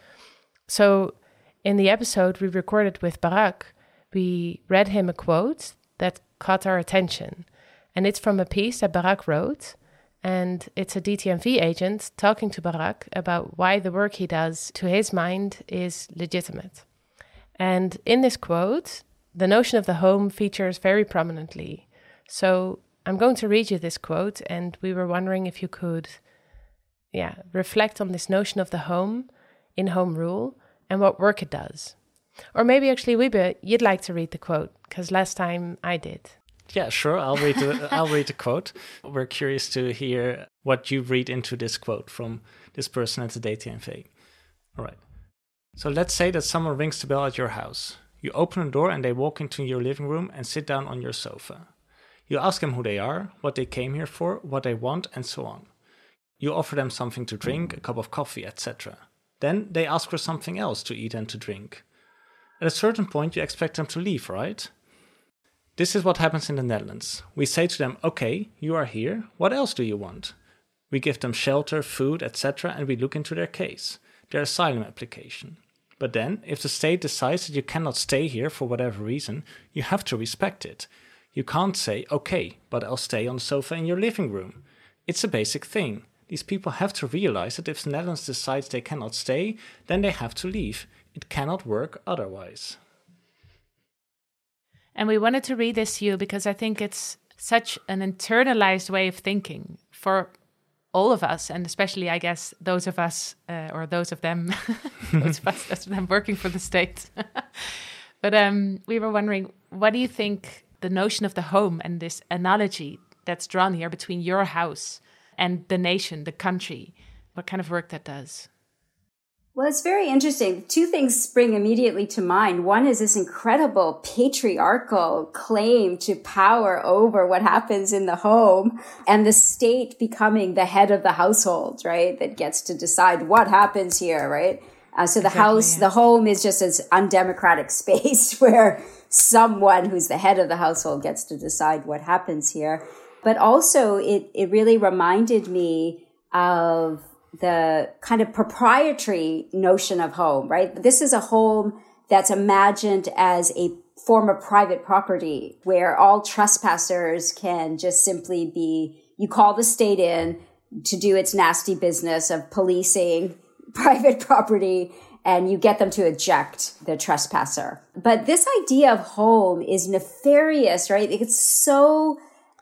So, in the episode we recorded with Barak, we read him a quote that caught our attention. And it's from a piece that Barak wrote. And it's a DT&V agent talking to Barak about why the work he does, to his mind, is legitimate. And in this quote, the notion of the home features very prominently. So I'm going to read you this quote, and we were wondering if you could, yeah, reflect on this notion of the home in home rule and what work it does. Or maybe actually, Wiebe, you'd like to read the quote because last time I did. Yeah, sure. I'll read the I'll read the quote. We're curious to hear what you read into this quote from this person at the DT&V. All right. So let's say that someone rings the bell at your house. You open the door and they walk into your living room and sit down on your sofa. You ask them who they are, what they came here for, what they want, and so on. You offer them something to drink, a cup of coffee, etc. Then they ask for something else to eat and to drink. At a certain point, you expect them to leave, right? This is what happens in the Netherlands. We say to them, okay, you are here, what else do you want? We give them shelter, food, etc., and we look into their case, their asylum application. But then, if the state decides that you cannot stay here for whatever reason, you have to respect it. You can't say, okay, but I'll stay on the sofa in your living room. It's a basic thing. These people have to realize that if the Netherlands decides they cannot stay, then they have to leave. It cannot work otherwise. And we wanted to read this to you because I think it's such an internalized way of thinking for all of us, and especially, I guess, those of us uh, or those of them, [LAUGHS] those of us, those of them working for the state. [LAUGHS] but um, we were wondering, what do you think the notion of the home and this analogy that's drawn here between your house and the nation, the country, what kind of work that does. Well, it's very interesting. Two things spring immediately to mind. One is this incredible patriarchal claim to power over what happens in the home and the state becoming the head of the household, right? That gets to decide what happens here, right? Uh, so the exactly, house, yeah. the home is just this undemocratic [LAUGHS] space where someone who's the head of the household gets to decide what happens here. But also it, it really reminded me of the kind of proprietary notion of home, right? This is a home that's imagined as a form of private property where all trespassers can just simply be, you call the state in to do its nasty business of policing [LAUGHS] private property and you get them to eject the trespasser. But this idea of home is nefarious, right? It's so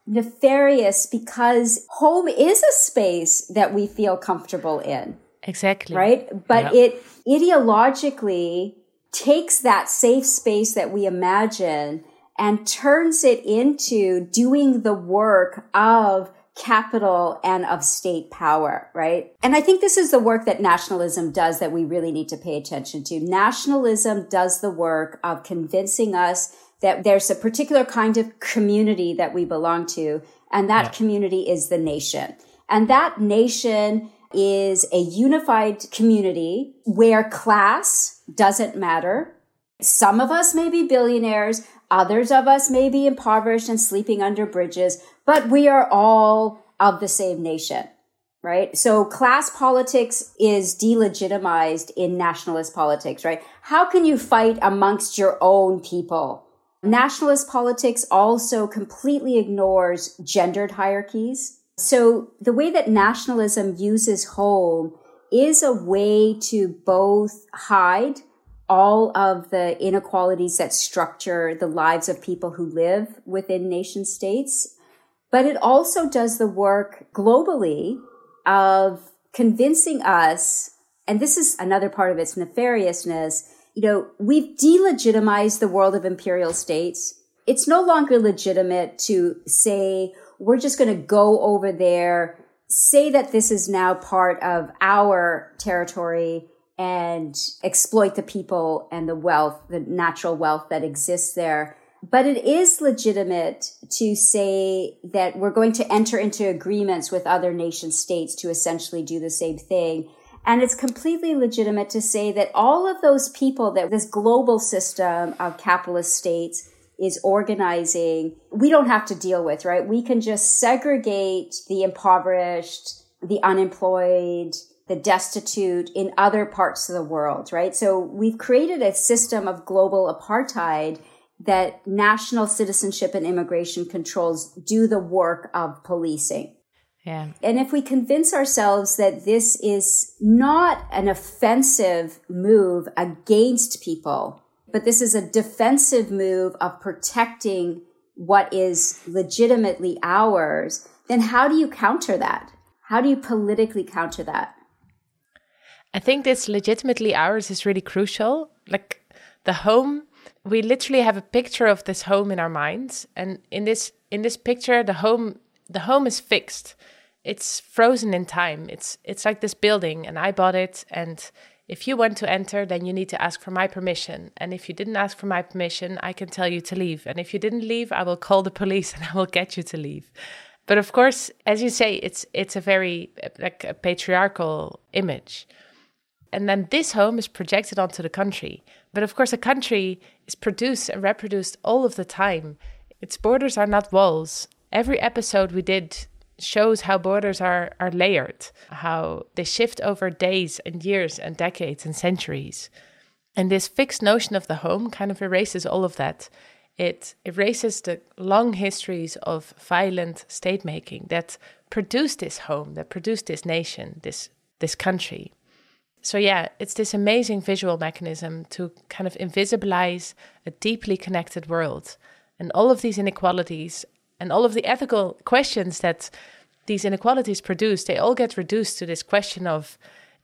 nefarious because home is a space that we feel comfortable in. Exactly. Right? But it ideologically takes that safe space that we imagine and turns it into doing the work of capital and of state power, right? And I think this is the work that nationalism does that we really need to pay attention to. Nationalism does the work of convincing us that there's a particular kind of community that we belong to, and that yeah. community is the nation. And that nation is a unified community where class doesn't matter. Some of us may be billionaires, others of us may be impoverished and sleeping under bridges, but we are all of the same nation right? So class politics is delegitimized in nationalist politics, right? How can you fight amongst your own people? Nationalist politics also completely ignores gendered hierarchies. So the way that nationalism uses home is a way to both hide all of the inequalities that structure the lives of people who live within nation states, but it also does the work globally of convincing us, and this is another part of its nefariousness, you know, we've delegitimized the world of imperial states. It's no longer legitimate to say, we're just going to go over there, say that this is now part of our territory and exploit the people and the wealth, the natural wealth that exists there. But it is legitimate to say that we're going to enter into agreements with other nation states to essentially do the same thing. And it's completely legitimate to say that all of those people that this global system of capitalist states is organizing, we don't have to deal with, right? We can just segregate the impoverished, the unemployed, the destitute in other parts of the world, right? So we've created a system of global apartheid that national citizenship and immigration controls do the work of policing. Yeah. And if we convince ourselves that this is not an offensive move against people, but this is a defensive move of protecting what is legitimately ours, then how do you counter that? How do you politically counter that? I think this legitimately ours is really crucial. Like the home, we literally have a picture of this home in our minds, and in this in this picture, the home the home is fixed. It's frozen in time. It's it's like this building, and I bought it. And if you want to enter, then you need to ask for my permission. And if you didn't ask for my permission, I can tell you to leave. And if you didn't leave, I will call the police [LAUGHS] and I will get you to leave. But of course, as you say, it's it's a very like a patriarchal image. And then this home is projected onto the country. But of course, a country is produced and reproduced all of the time. Its borders are not walls. Every episode we did shows how borders are, are layered, how they shift over days and years and decades and centuries. And this fixed notion of the home kind of erases all of that. It erases the long histories of violent state making that produced this home, that produced this nation, this, this country. So, yeah, it's this amazing visual mechanism to kind of invisibilize a deeply connected world. And all of these inequalities and all of the ethical questions that these inequalities produce, they all get reduced to this question of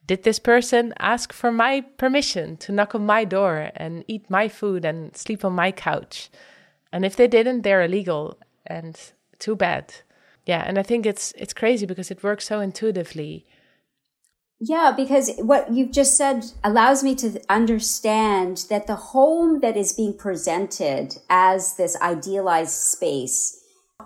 did this person ask for my permission to knock on my door and eat my food and sleep on my couch? And if they didn't, they're illegal and too bad. Yeah, and I think it's it's crazy because it works so intuitively yeah, because what you've just said allows me to understand that the home that is being presented as this idealized space,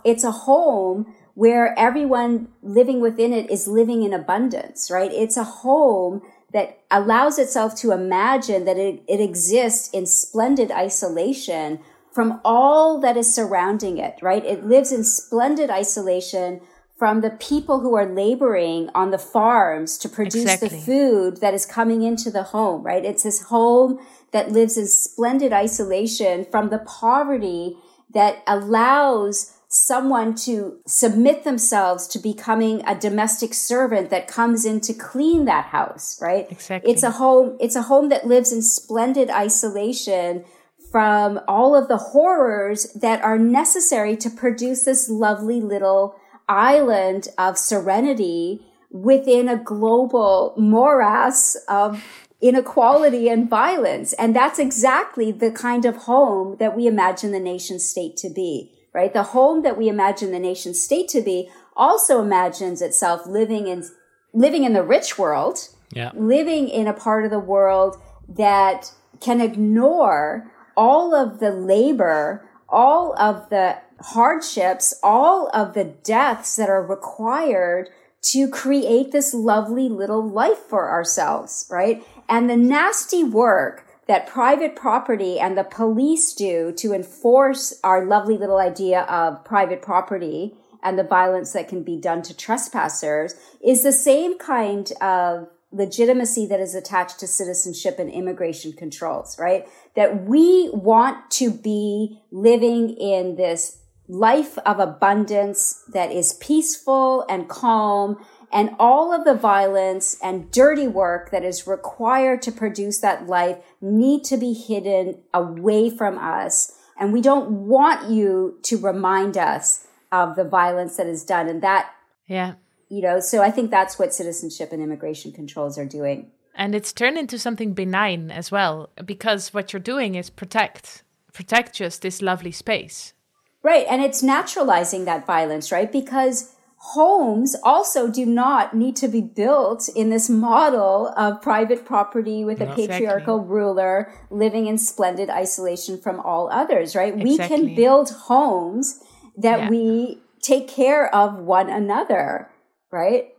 it's a home where everyone living within it is living in abundance, right? It's a home that allows itself to imagine that it, it exists in splendid isolation from all that is surrounding it, right? It lives in splendid isolation from the people who are laboring on the farms to produce exactly. the food that is coming into the home, right? It's this home that lives in splendid isolation from the poverty that allows someone to submit themselves to becoming a domestic servant that comes in to clean that house, right? Exactly. It's a home, it's a home that lives in splendid isolation from all of the horrors that are necessary to produce this lovely little island of serenity within a global morass of inequality and violence. And that's exactly the kind of home that we imagine the nation state to be, right? The home that we imagine the nation state to be also imagines itself living in, living in the rich world, yeah. living in a part of the world that can ignore all of the labor, all of the hardships, all of the deaths that are required to create this lovely little life for ourselves, right? And the nasty work that private property and the police do to enforce our lovely little idea of private property and the violence that can be done to trespassers is the same kind of legitimacy that is attached to citizenship and immigration controls, right? That we want to be living in this life of abundance that is peaceful and calm and all of the violence and dirty work that is required to produce that life need to be hidden away from us. And we don't want you to remind us of the violence that is done. And that, yeah, you know, so I think that's what citizenship and immigration controls are doing. And it's turned into something benign as well, because what you're doing is protect, protect just this lovely space. Right. And it's naturalizing that violence, right? Because homes also do not need to be built in this model of private property with a patriarchal exactly. ruler living in splendid isolation from all others, right? Exactly. We can build homes that yeah. we take care of one another, right?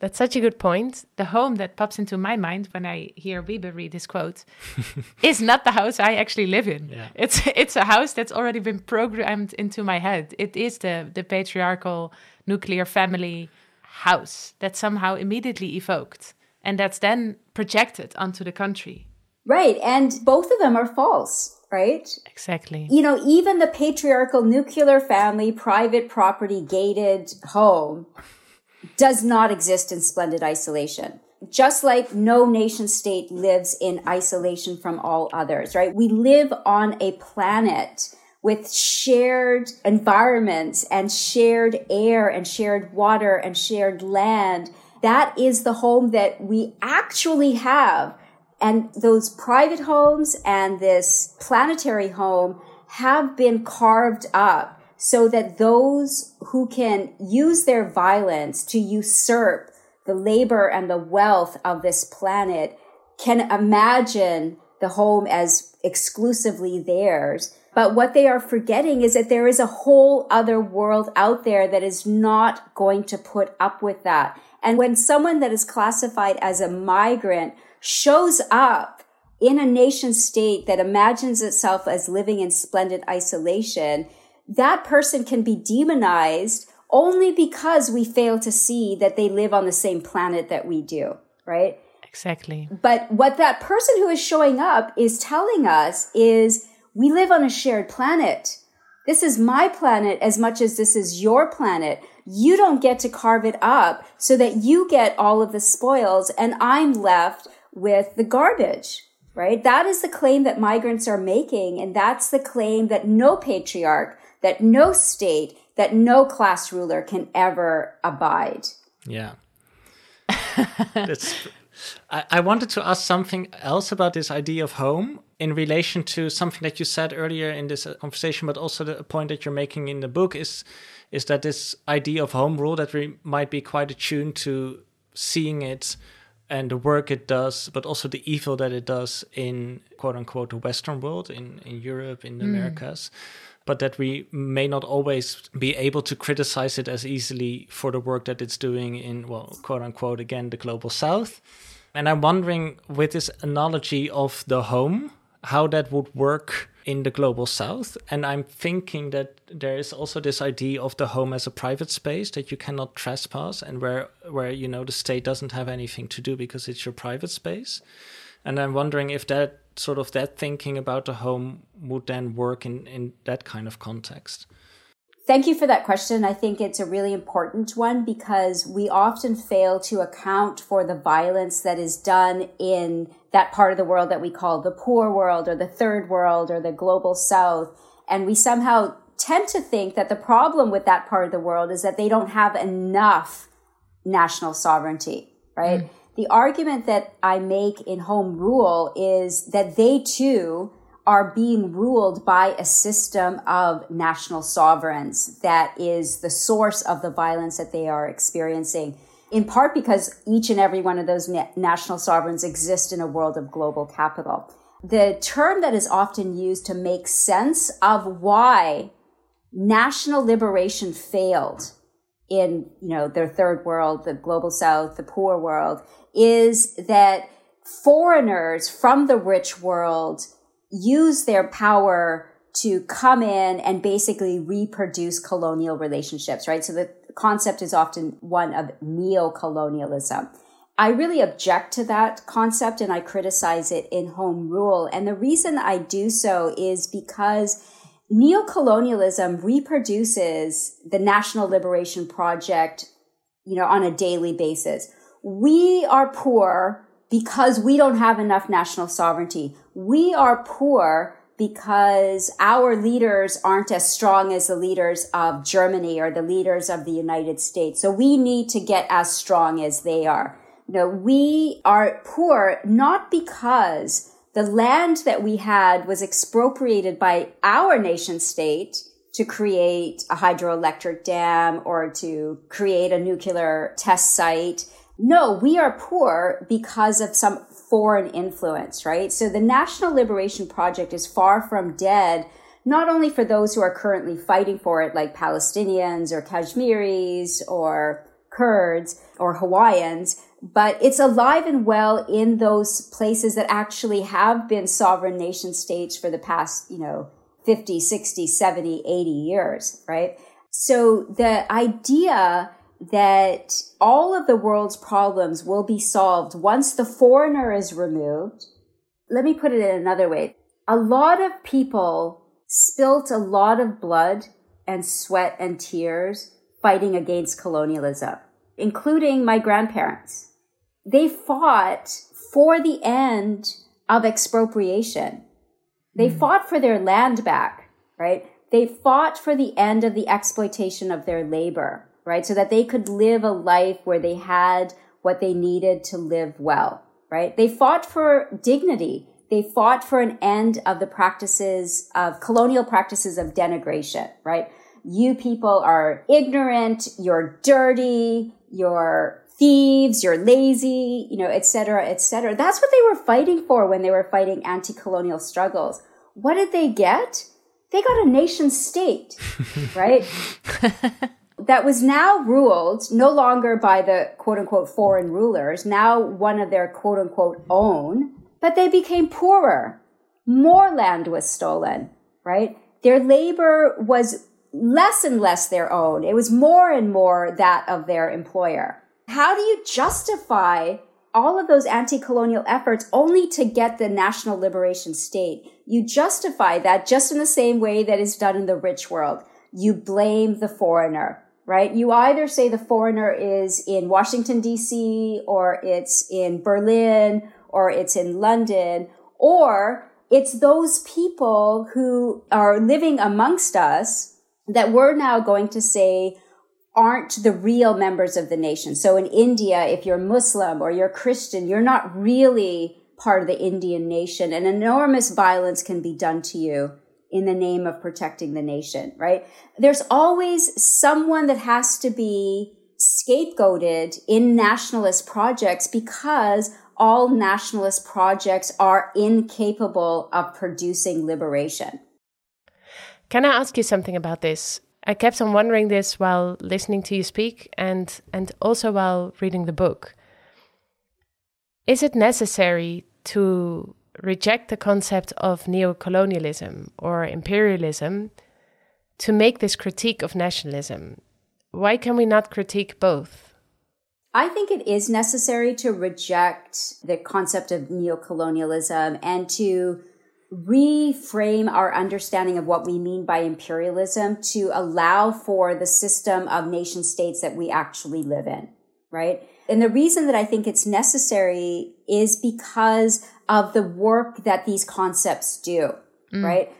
That's such a good point. The home that pops into my mind when I hear Wiebe read this quote [LAUGHS] is not the house I actually live in. Yeah. It's it's a house that's already been programmed into my head. It is the the patriarchal nuclear family house that's somehow immediately evoked and that's then projected onto the country. Right, and both of them are false, right? Exactly. You know, even the patriarchal nuclear family private property gated home does not exist in splendid isolation. Just like no nation state lives in isolation from all others, right? We live on a planet with shared environments and shared air and shared water and shared land. That is the home that we actually have. And those private homes and this planetary home have been carved up so that those who can use their violence to usurp the labor and the wealth of this planet can imagine the home as exclusively theirs. But what they are forgetting is that there is a whole other world out there that is not going to put up with that. And when someone that is classified as a migrant shows up in a nation state that imagines itself as living in splendid isolation, that person can be demonized only because we fail to see that they live on the same planet that we do, right? Exactly. But what that person who is showing up is telling us is we live on a shared planet. This is my planet as much as this is your planet. You don't get to carve it up so that you get all of the spoils and I'm left with the garbage, right? That is the claim that migrants are making. And that's the claim that no patriarch that no state, that no class ruler can ever abide. Yeah. [LAUGHS] I, I wanted to ask something else about this idea of home in relation to something that you said earlier in this uh, conversation, but also the point that you're making in the book is is that this idea of home rule that we might be quite attuned to seeing it and the work it does, but also the evil that it does in quote unquote the Western world, in, in Europe, in the mm. Americas but that we may not always be able to criticize it as easily for the work that it's doing in, well, quote unquote, again, the global south. And I'm wondering, with this analogy of the home, how that would work in the global south. And I'm thinking that there is also this idea of the home as a private space that you cannot trespass and where, where you know, the state doesn't have anything to do because it's your private space. And I'm wondering if that sort of that thinking about the home would then work in, in that kind of context? Thank you for that question. I think it's a really important one because we often fail to account for the violence that is done in that part of the world that we call the poor world or the third world or the global south. And we somehow tend to think that the problem with that part of the world is that they don't have enough national sovereignty, right? Mm. The argument that I make in home rule is that they too are being ruled by a system of national sovereigns that is the source of the violence that they are experiencing. In part because each and every one of those na- national sovereigns exist in a world of global capital. The term that is often used to make sense of why national liberation failed in you know their third world the global south the poor world is that foreigners from the rich world use their power to come in and basically reproduce colonial relationships, right? So the concept is often one of neo-colonialism. I really object to that concept and I criticize it in Home Rule. And the reason I do so is because neo-colonialism reproduces the National Liberation Project, you know, on a daily basis we are poor because we don't have enough national sovereignty. We are poor because our leaders aren't as strong as the leaders of Germany or the leaders of the United States. So we need to get as strong as they are. You know, we are poor not because the land that we had was expropriated by our nation state to create a hydroelectric dam or to create a nuclear test site. No, we are poor because of some foreign influence, right? So the National Liberation Project is far from dead, not only for those who are currently fighting for it, like Palestinians or Kashmiris or Kurds or Hawaiians, but it's alive and well in those places that actually have been sovereign nation states for the past, you know, 50, 60, 70, 80 years, right? So the idea that all of the world's problems will be solved once the foreigner is removed. Let me put it in another way. A lot of people spilt a lot of blood and sweat and tears fighting against colonialism, including my grandparents they fought for the end of expropriation. They mm. fought for their land back, right? They fought for the end of the exploitation of their labor, right? So that they could live a life where they had what they needed to live well, right? They fought for dignity. They fought for an end of the practices of colonial practices of denigration, right? You people are ignorant, you're dirty, you're thieves, you're lazy, you know, et cetera, et cetera. That's what they were fighting for when they were fighting anti-colonial struggles. What did they get? They got a nation state, [LAUGHS] right? that was now ruled no longer by the quote unquote foreign rulers, now one of their quote unquote own, but they became poorer. More land was stolen, right? Their labor was less and less their own. It was more and more that of their employer. How do you justify all of those anti-colonial efforts only to get the national liberation state? You justify that just in the same way that is done in the rich world. You blame the foreigner, right? You either say the foreigner is in Washington DC or it's in Berlin or it's in London or it's those people who are living amongst us that we're now going to say aren't the real members of the nation. So in India, if you're Muslim or you're Christian, you're not really part of the Indian nation and enormous violence can be done to you in the name of protecting the nation, right? There's always someone that has to be scapegoated in nationalist projects because all nationalist projects are incapable of producing liberation. Can I ask you something about this? I kept on wondering this while listening to you speak and and also while reading the book. Is it necessary to reject the concept of neocolonialism or imperialism to make this critique of nationalism? Why can we not critique both? I think it is necessary to reject the concept of neocolonialism and to reframe our understanding of what we mean by imperialism to allow for the system of nation states that we actually live in, right? And the reason that I think it's necessary is because of the work that these concepts do, mm. right?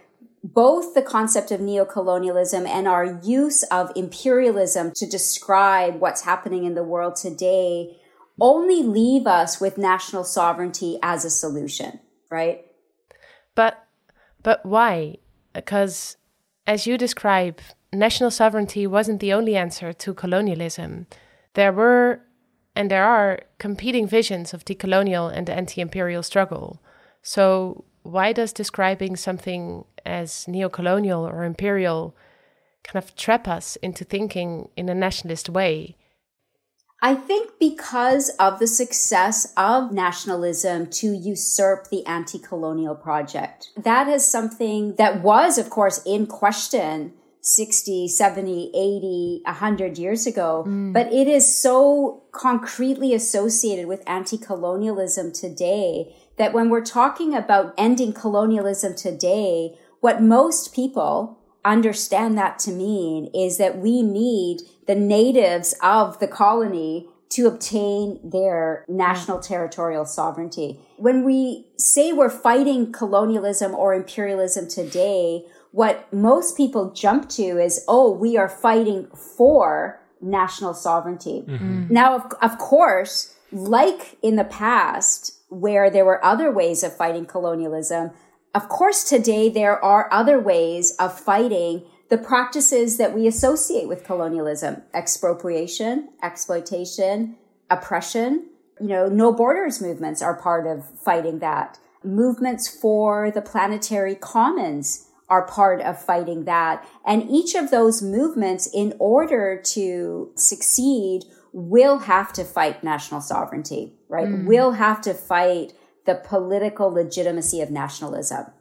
Both the concept of neocolonialism and our use of imperialism to describe what's happening in the world today only leave us with national sovereignty as a solution, right? But but why? Because as you describe, national sovereignty wasn't the only answer to colonialism. There were and there are competing visions of decolonial and anti-imperial struggle. So why does describing something as neo-colonial or imperial kind of trap us into thinking in a nationalist way? I think because of the success of nationalism to usurp the anti-colonial project. That is something that was, of course, in question 60, 70, 80, 100 years ago, mm. but it is so concretely associated with anti-colonialism today that when we're talking about ending colonialism today, what most people understand that to mean is that we need the natives of the colony to obtain their national territorial sovereignty. When we say we're fighting colonialism or imperialism today, what most people jump to is, oh, we are fighting for national sovereignty. Mm-hmm. Now, of, of course, like in the past, where there were other ways of fighting colonialism, of course, today there are other ways of fighting the practices that we associate with colonialism expropriation, exploitation, oppression. You know, no borders movements are part of fighting that. Movements for the planetary commons are part of fighting that. And each of those movements, in order to succeed, will have to fight national sovereignty, right? Mm. Will have to fight the political legitimacy of nationalism.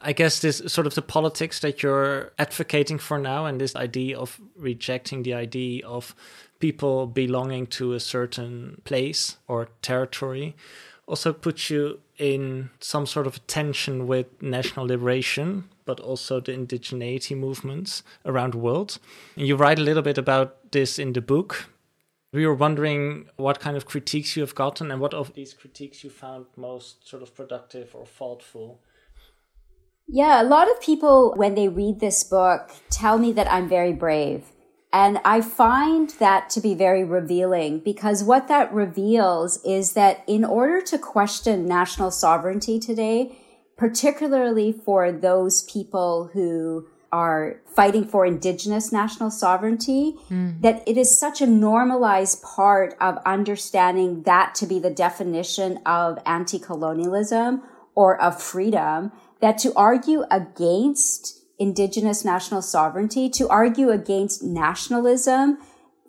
I guess this sort of the politics that you're advocating for now, and this idea of rejecting the idea of people belonging to a certain place or territory, also puts you in some sort of tension with national liberation, but also the indigeneity movements around the world. And you write a little bit about this in the book. We were wondering what kind of critiques you have gotten and what of these critiques you found most sort of productive or thoughtful. Yeah, a lot of people, when they read this book, tell me that I'm very brave. And I find that to be very revealing because what that reveals is that in order to question national sovereignty today, particularly for those people who are fighting for indigenous national sovereignty, mm. that it is such a normalized part of understanding that to be the definition of anti-colonialism or of freedom that to argue against indigenous national sovereignty, to argue against nationalism,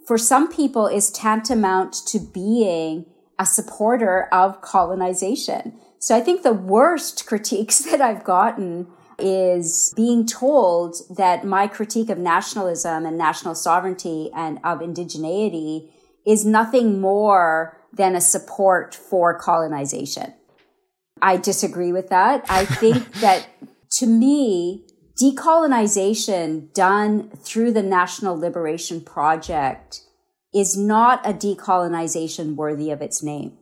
for some people is tantamount to being a supporter of colonization. So I think the worst [LAUGHS] critiques that I've gotten is being told that my critique of nationalism and national sovereignty and of indigeneity is nothing more than a support for colonization. I disagree with that. I think [LAUGHS] that to me, decolonization done through the National Liberation Project is not a decolonization worthy of its name.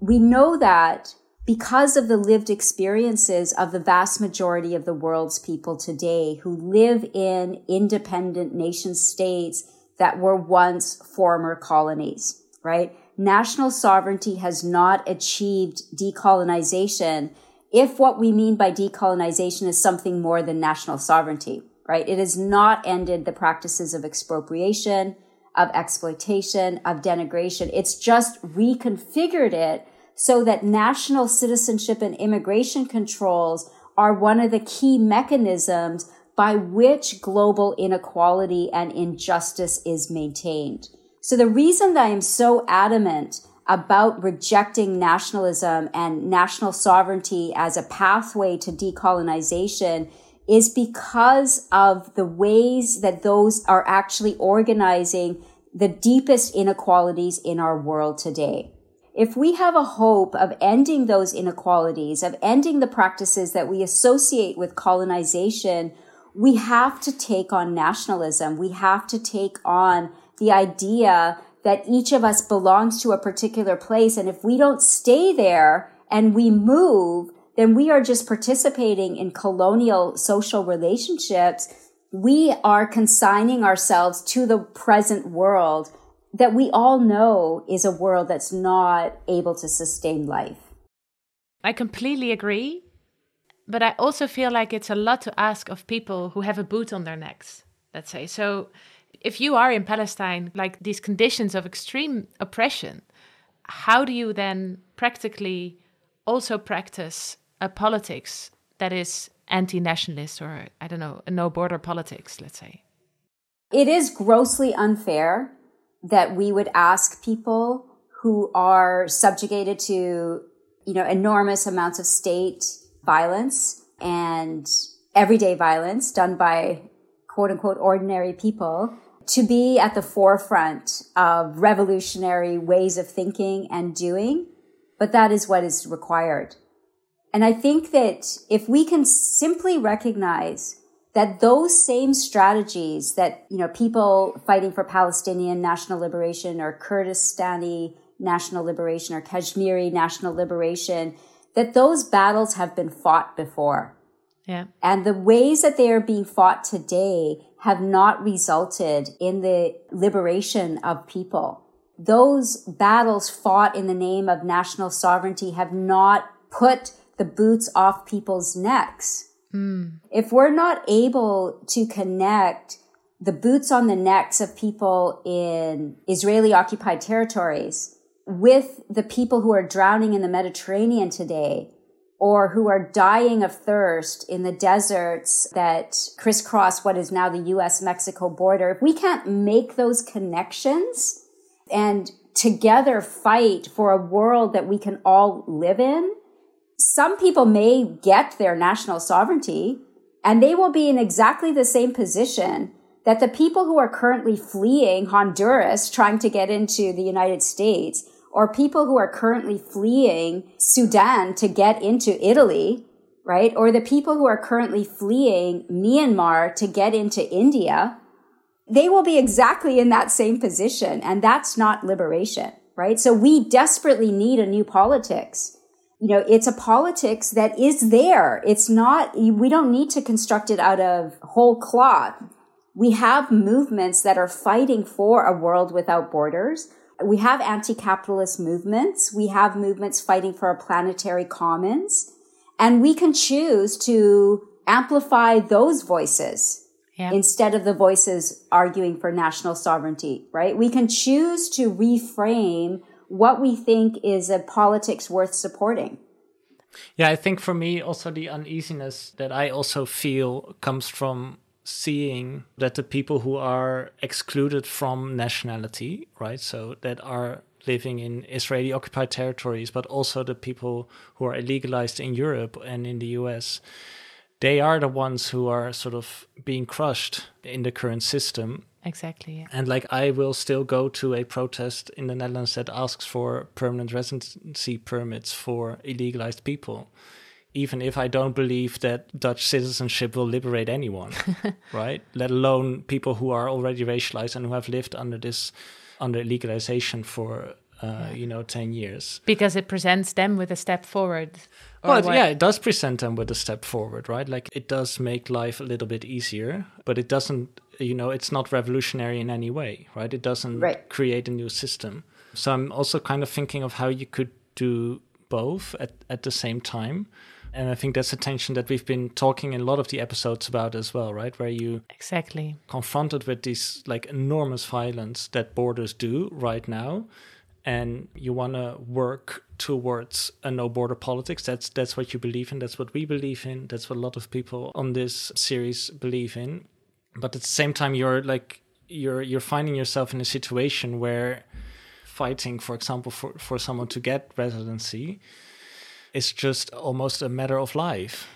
We know that because of the lived experiences of the vast majority of the world's people today who live in independent nation states that were once former colonies, right? National sovereignty has not achieved decolonization if what we mean by decolonization is something more than national sovereignty, right? It has not ended the practices of expropriation, of exploitation, of denigration. It's just reconfigured it so that national citizenship and immigration controls are one of the key mechanisms by which global inequality and injustice is maintained. So the reason that I am so adamant about rejecting nationalism and national sovereignty as a pathway to decolonization is because of the ways that those are actually organizing the deepest inequalities in our world today. If we have a hope of ending those inequalities, of ending the practices that we associate with colonization, we have to take on nationalism. We have to take on the idea that each of us belongs to a particular place. And if we don't stay there and we move, then we are just participating in colonial social relationships. We are consigning ourselves to the present world that we all know is a world that's not able to sustain life. I completely agree. But I also feel like it's a lot to ask of people who have a boot on their necks, let's say. So if you are in Palestine, like these conditions of extreme oppression, how do you then practically also practice a politics that is anti nationalist or, I don't know, a no border politics, let's say? It is grossly unfair that we would ask people who are subjugated to, you know, enormous amounts of state violence and everyday violence done by quote unquote ordinary people to be at the forefront of revolutionary ways of thinking and doing, but that is what is required. And I think that if we can simply recognize that those same strategies that, you know, people fighting for Palestinian national liberation or Kurdistani national liberation or Kashmiri national liberation, that those battles have been fought before. Yeah. And the ways that they are being fought today have not resulted in the liberation of people. Those battles fought in the name of national sovereignty have not put the boots off people's necks. Mm. If we're not able to connect the boots on the necks of people in Israeli occupied territories with the people who are drowning in the Mediterranean today, or who are dying of thirst in the deserts that crisscross what is now the US Mexico border, if we can't make those connections and together fight for a world that we can all live in, some people may get their national sovereignty and they will be in exactly the same position that the people who are currently fleeing Honduras trying to get into the United States or people who are currently fleeing Sudan to get into Italy, right? Or the people who are currently fleeing Myanmar to get into India, they will be exactly in that same position. And that's not liberation, right? So we desperately need a new politics you know, it's a politics that is there. It's not, we don't need to construct it out of whole cloth. We have movements that are fighting for a world without borders. We have anti-capitalist movements. We have movements fighting for a planetary commons. And we can choose to amplify those voices yeah. instead of the voices arguing for national sovereignty, right? We can choose to reframe what we think is a politics worth supporting. Yeah, I think for me, also the uneasiness that I also feel comes from seeing that the people who are excluded from nationality, right, so that are living in Israeli occupied territories, but also the people who are illegalized in Europe and in the US, they are the ones who are sort of being crushed in the current system Exactly. Yeah. And like I will still go to a protest in the Netherlands that asks for permanent residency permits for illegalized people, even if I don't believe that Dutch citizenship will liberate anyone, [LAUGHS] right? Let alone people who are already racialized and who have lived under this under legalization for uh, you know 10 years. Because it presents them with a step forward well yeah it does present them with a step forward right? Like it does make life a little bit easier but it doesn't you know it's not revolutionary in any way right? It doesn't right. create a new system. So i'm also kind of thinking of how you could do both at, at the same time and i think that's a tension that we've been talking in a lot of the episodes about as well right? Where you exactly. confronted with this like enormous violence that borders do right now. And you want to work towards a no border politics. That's that's what you believe in. That's what we believe in. That's what a lot of people on this series believe in. But at the same time you're like you're you're finding yourself in a situation where fighting for example for for someone to get residency is just almost a matter of life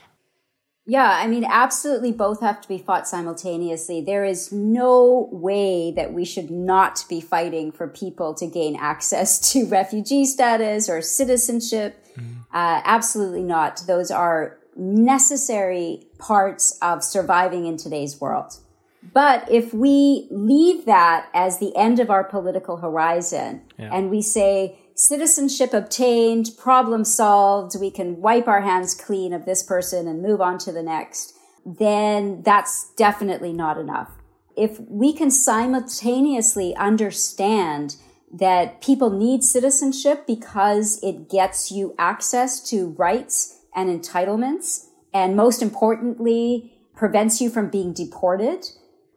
yeah, I mean, absolutely both have to be fought simultaneously. There is no way that we should not be fighting for people to gain access [LAUGHS] to refugee status or citizenship. Mm. Uh, absolutely not. Those are necessary parts of surviving in today's world. But if we leave that as the end of our political horizon yeah. and we say, citizenship obtained, problem solved, we can wipe our hands clean of this person and move on to the next, then that's definitely not enough. If we can simultaneously understand that people need citizenship because it gets you access to rights and entitlements, and most importantly, prevents you from being deported.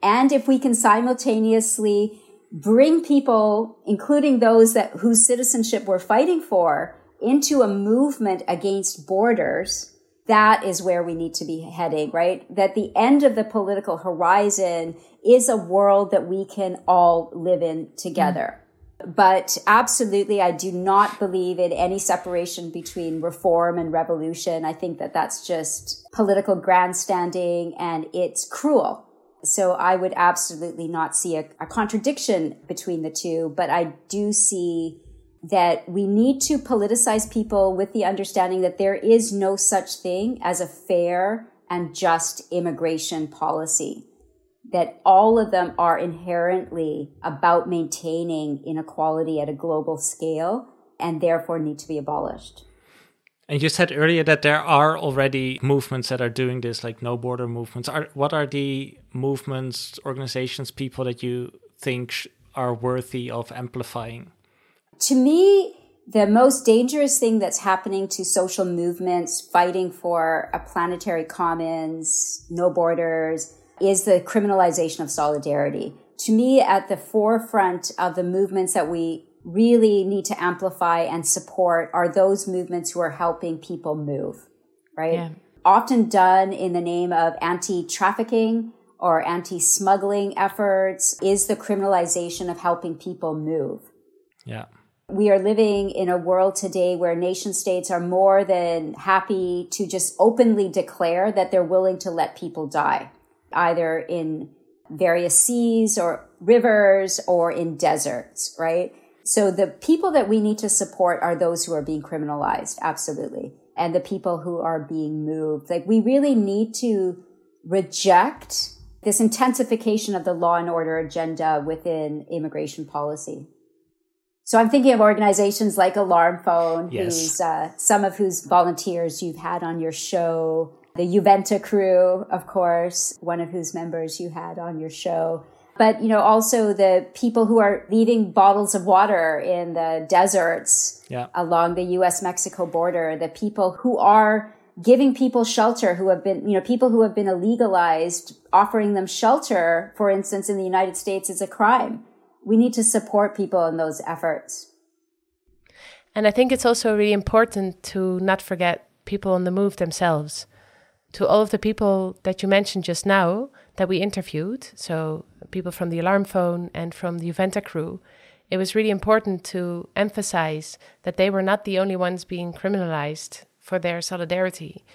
And if we can simultaneously bring people, including those that whose citizenship we're fighting for, into a movement against borders, that is where we need to be heading, right? That the end of the political horizon is a world that we can all live in together. Mm. But absolutely, I do not believe in any separation between reform and revolution. I think that that's just political grandstanding and it's cruel so I would absolutely not see a, a, contradiction between the two, but I do see that we need to politicize people with the understanding that there is no such thing as a fair and just immigration policy. That all of them are inherently about maintaining inequality at a global scale and therefore need to be abolished. And you said earlier that there are already movements that are doing this, like no border movements. Are what are the movements, organizations, people that you think are worthy of amplifying? To me, the most dangerous thing that's happening to social movements fighting for a planetary commons, no borders, is the criminalization of solidarity. To me, at the forefront of the movements that we really need to amplify and support are those movements who are helping people move, right? Yeah. Often done in the name of anti trafficking or anti smuggling efforts is the criminalization of helping people move. Yeah. We are living in a world today where nation states are more than happy to just openly declare that they're willing to let people die, either in various seas or rivers or in deserts, right? So the people that we need to support are those who are being criminalized, absolutely. And the people who are being moved. Like we really need to reject this intensification of the law and order agenda within immigration policy. So I'm thinking of organizations like Alarm Phone, yes. who's uh, some of whose volunteers you've had on your show, the Juventa crew, of course, one of whose members you had on your show but you know also the people who are leaving bottles of water in the deserts yeah. along the US Mexico border the people who are giving people shelter who have been you know people who have been illegalized offering them shelter for instance in the United States is a crime. We need to support people in those efforts. And i think it's also really important to not forget people on the move themselves. To all of the people that you mentioned just now that we interviewed, so people from the alarm phone and from the Juventa crew, it was really important to emphasize that they were not the only ones being criminalized for their solidarity.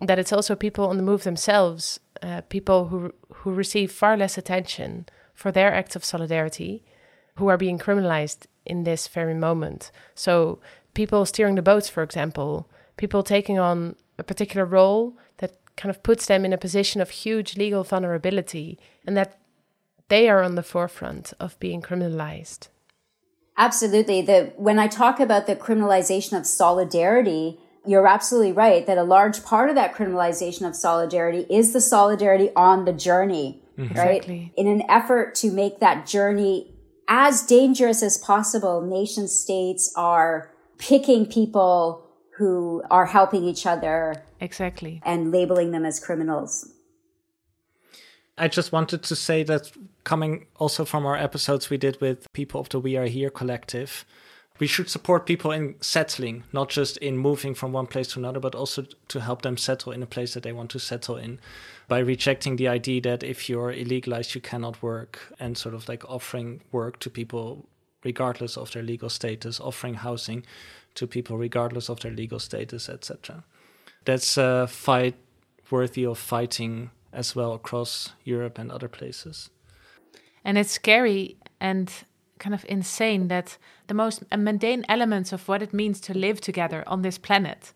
That it's also people on the move themselves, uh, people who who receive far less attention for their acts of solidarity, who are being criminalized in this very moment. So people steering the boats, for example, people taking on a particular role that kind of puts them in a position of huge legal vulnerability and that they are on the forefront of being criminalized. Absolutely. The when I talk about the criminalization of solidarity, you're absolutely right that a large part of that criminalization of solidarity is the solidarity on the journey, mm-hmm. right? Exactly. In an effort to make that journey as dangerous as possible, nation states are picking people who are helping each other. Exactly. And labeling them as criminals. I just wanted to say that coming also from our episodes we did with people of the We Are Here collective, we should support people in settling, not just in moving from one place to another, but also to help them settle in a place that they want to settle in by rejecting the idea that if you're illegalized, you cannot work and sort of like offering work to people regardless of their legal status, offering housing to people regardless of their legal status, etc. That's a fight worthy of fighting as well across Europe and other places. And it's scary and kind of insane that the most mundane elements of what it means to live together on this planet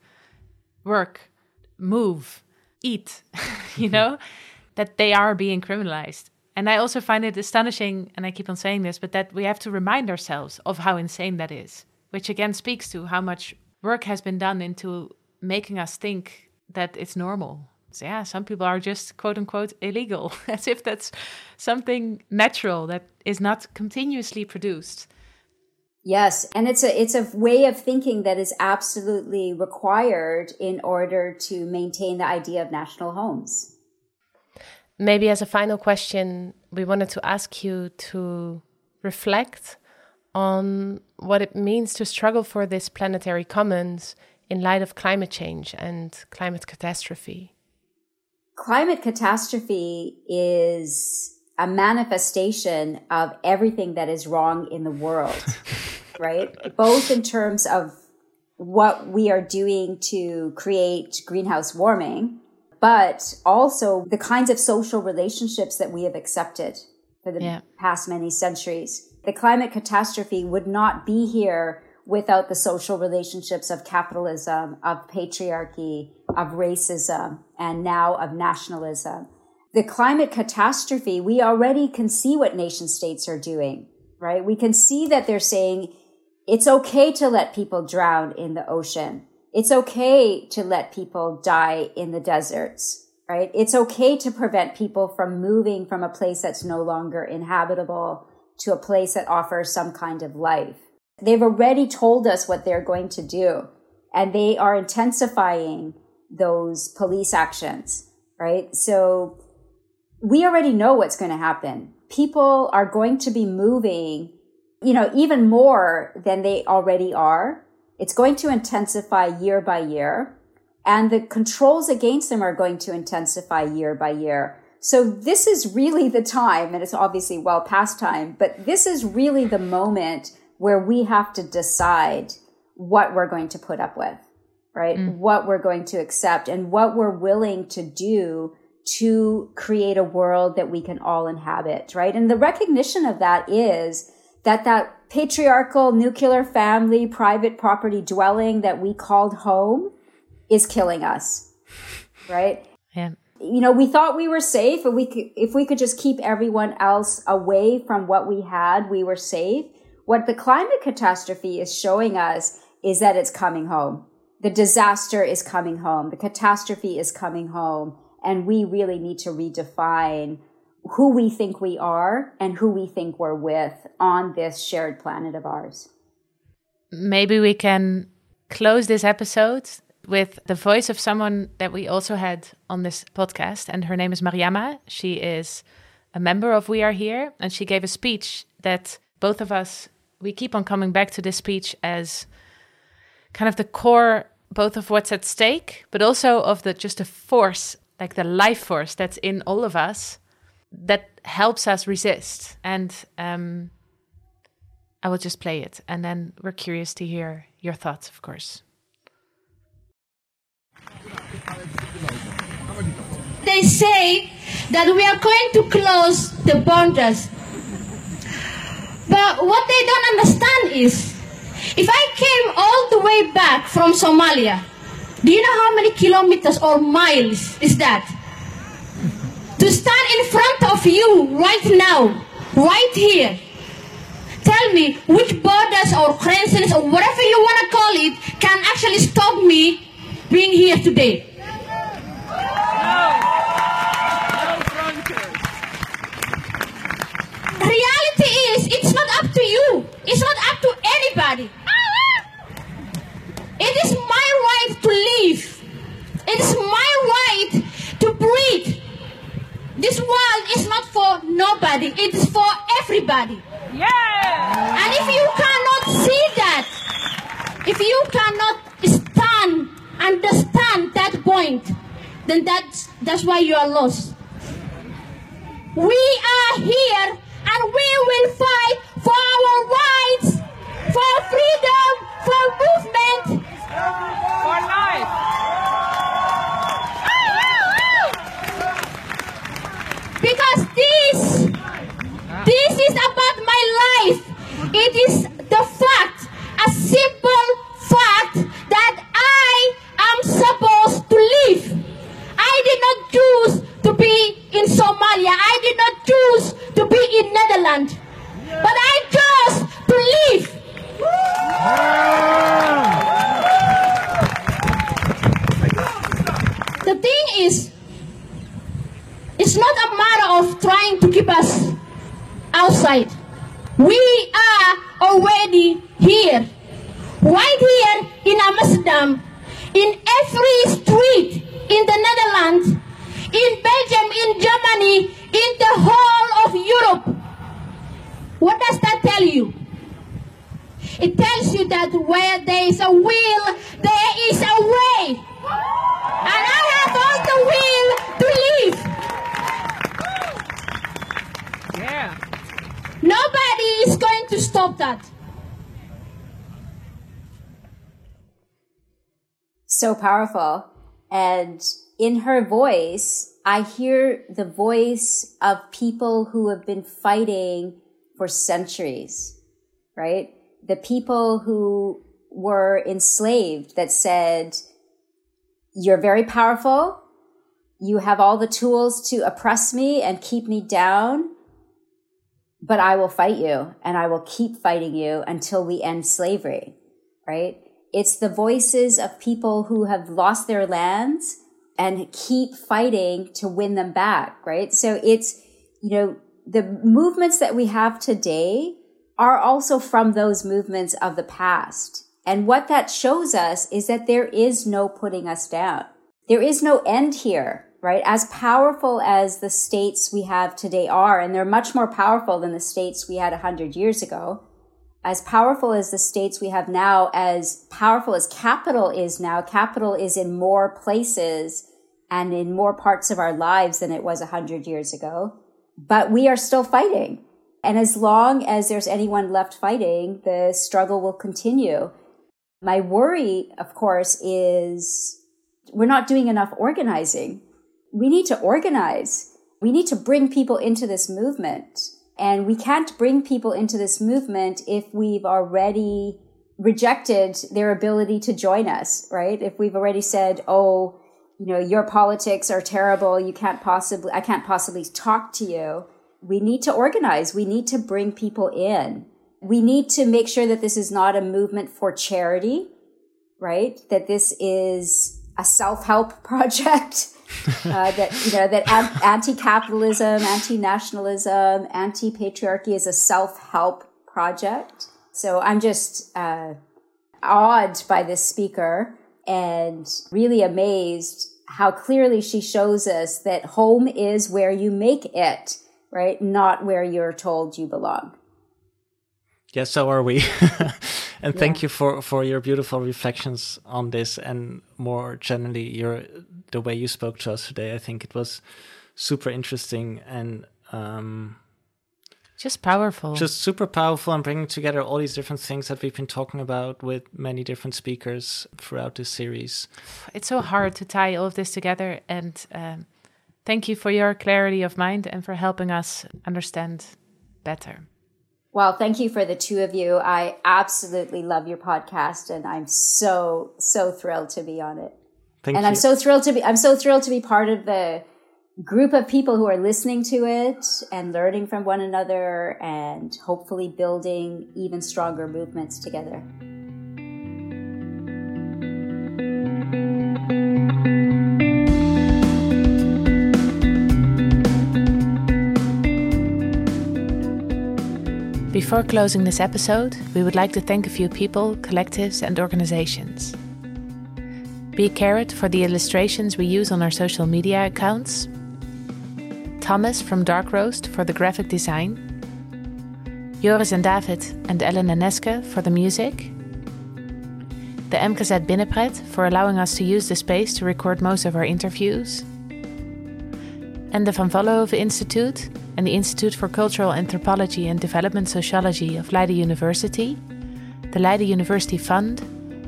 work, move, eat, [LAUGHS] you know, that they are being criminalized. And I also find it astonishing, and I keep on saying this, but that we have to remind ourselves of how insane that is which again speaks to how much work has been done into making us think that it's normal. So yeah, some people are just quote unquote illegal, [LAUGHS] as if that's something natural that is not continuously produced. Yes, and it's a it's a way of thinking that is absolutely required in order to maintain the idea of national homes. Maybe as a final question, we wanted to ask you to reflect on what it means to struggle for this planetary commons in light of climate change and climate catastrophe. Climate catastrophe is a manifestation of everything that is wrong in the world, [LAUGHS] right? Both in terms of what we are doing to create greenhouse warming, but also the kinds of social relationships that we have accepted for the yeah. past many centuries the climate catastrophe would not be here without the social relationships of capitalism, of patriarchy, of racism and now of nationalism. The climate catastrophe, we already can see what nation states are doing, right? We can see that they're saying it's okay to let people drown in the ocean. It's okay to let people die in the deserts, right? It's okay to prevent people from moving from a place that's no longer inhabitable to a place that offers some kind of life. They've already told us what they're going to do and they are intensifying those police actions, right? So we already know what's going to happen. People are going to be moving, you know, even more than they already are. It's going to intensify year by year and the controls against them are going to intensify year by year. So this is really the time, and it's obviously well past time, but this is really the moment where we have to decide what we're going to put up with, right? Mm. What we're going to accept and what we're willing to do to create a world that we can all inhabit, right? And the recognition of that is that that patriarchal nuclear family private property dwelling that we called home is killing us, right? Yeah. You know, we thought we were safe and we could, if we could just keep everyone else away from what we had, we were safe. What the climate catastrophe is showing us is that it's coming home. The disaster is coming home. The catastrophe is coming home. And we really need to redefine who we think we are and who we think we're with on this shared planet of ours. Maybe we can close this episode with the voice of someone that we also had on this podcast, and her name is Mariama. She is a member of We Are Here, and she gave a speech that both of us we keep on coming back to this speech as kind of the core both of what's at stake, but also of the just the force, like the life force that's in all of us that helps us resist. And um, I will just play it, and then we're curious to hear your thoughts, of course. They say that we are going to close the borders. But what they don't understand is if I came all the way back from Somalia, do you know how many kilometers or miles is that? To stand in front of you right now, right here, tell me which borders or cransons or whatever you want to call it can actually stop me being here today. Reality is, it's not up to you. It's not up to anybody. It is my right to live. It is my right to breathe. This world is not for nobody. It is for everybody. Yeah. And if you cannot see that, if you cannot stand, understand that point, then that's that's why you are lost. We are here and we will fight for our rights, for freedom, for movement, for life. Because this, this is about my life. It is the fact, a simple fact that I am supposed to live. I did not choose to be in Somalia. I did not choose to be in Netherlands. But I chose to live. The thing is, it's not a matter of trying to keep us outside. We are already here. Right here in Amsterdam, in every street in the Netherlands, in Belgium, in Germany, in the whole of Europe. What does that tell you? It tells you that where there is a will, there is a way. And I have all the will to live. Yeah. Nobody is going to stop that. So powerful. And in her voice, I hear the voice of people who have been fighting for centuries, right? The people who were enslaved that said, you're very powerful. You have all the tools to oppress me and keep me down, but I will fight you and I will keep fighting you until we end slavery, right? It's the voices of people who have lost their lands and keep fighting to win them back, right? So it's, you know, the movements that we have today are also from those movements of the past. And what that shows us is that there is no putting us down. There is no end here, right? As powerful as the states we have today are, and they're much more powerful than the states we had a hundred years ago, as powerful as the states we have now, as powerful as capital is now, capital is in more places and in more parts of our lives than it was a hundred years ago. But we are still fighting. And as long as there's anyone left fighting, the struggle will continue. My worry, of course, is we're not doing enough organizing. We need to organize. We need to bring people into this movement. And we can't bring people into this movement if we've already rejected their ability to join us, right? If we've already said, oh, you know, your politics are terrible. You can't possibly, I can't possibly talk to you. We need to organize. We need to bring people in. We need to make sure that this is not a movement for charity, right? That this is a self-help [LAUGHS] project. uh, that you know that anti-capitalism, anti-nationalism, anti-patriarchy is a self-help project. So I'm just uh, awed by this speaker and really amazed how clearly she shows us that home is where you make it, right? Not where you're told you belong. Yes, so are we. [LAUGHS] and yeah. thank you for, for your beautiful reflections on this and more generally your the way you spoke to us today. I think it was super interesting and um, just powerful. Just super powerful and bringing together all these different things that we've been talking about with many different speakers throughout this series. It's so hard to tie all of this together. And um, thank you for your clarity of mind and for helping us understand better. Well, thank you for the two of you. I absolutely love your podcast and I'm so, so thrilled to be on it. Thank you. and you. I'm so thrilled to be, I'm so thrilled to be part of the group of people who are listening to it and learning from one another and hopefully building even stronger movements together. Before closing this episode, we would like to thank a few people, collectives, and organizations. Be Carrot for the illustrations we use on our social media accounts, Thomas from Dark Roast for the graphic design, Joris and David and Ellen and Neske for the music, the MKZ Binnenpret for allowing us to use the space to record most of our interviews, and the Van Vollenhoven Institute and the Institute for Cultural Anthropology and Development Sociology of Leiden University, the Leiden University Fund,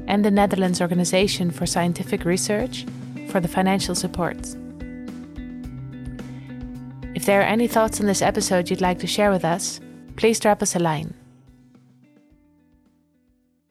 and the Netherlands Organization for Scientific Research for the financial support. There are any thoughts on this episode you'd like to share with us, please drop us a line.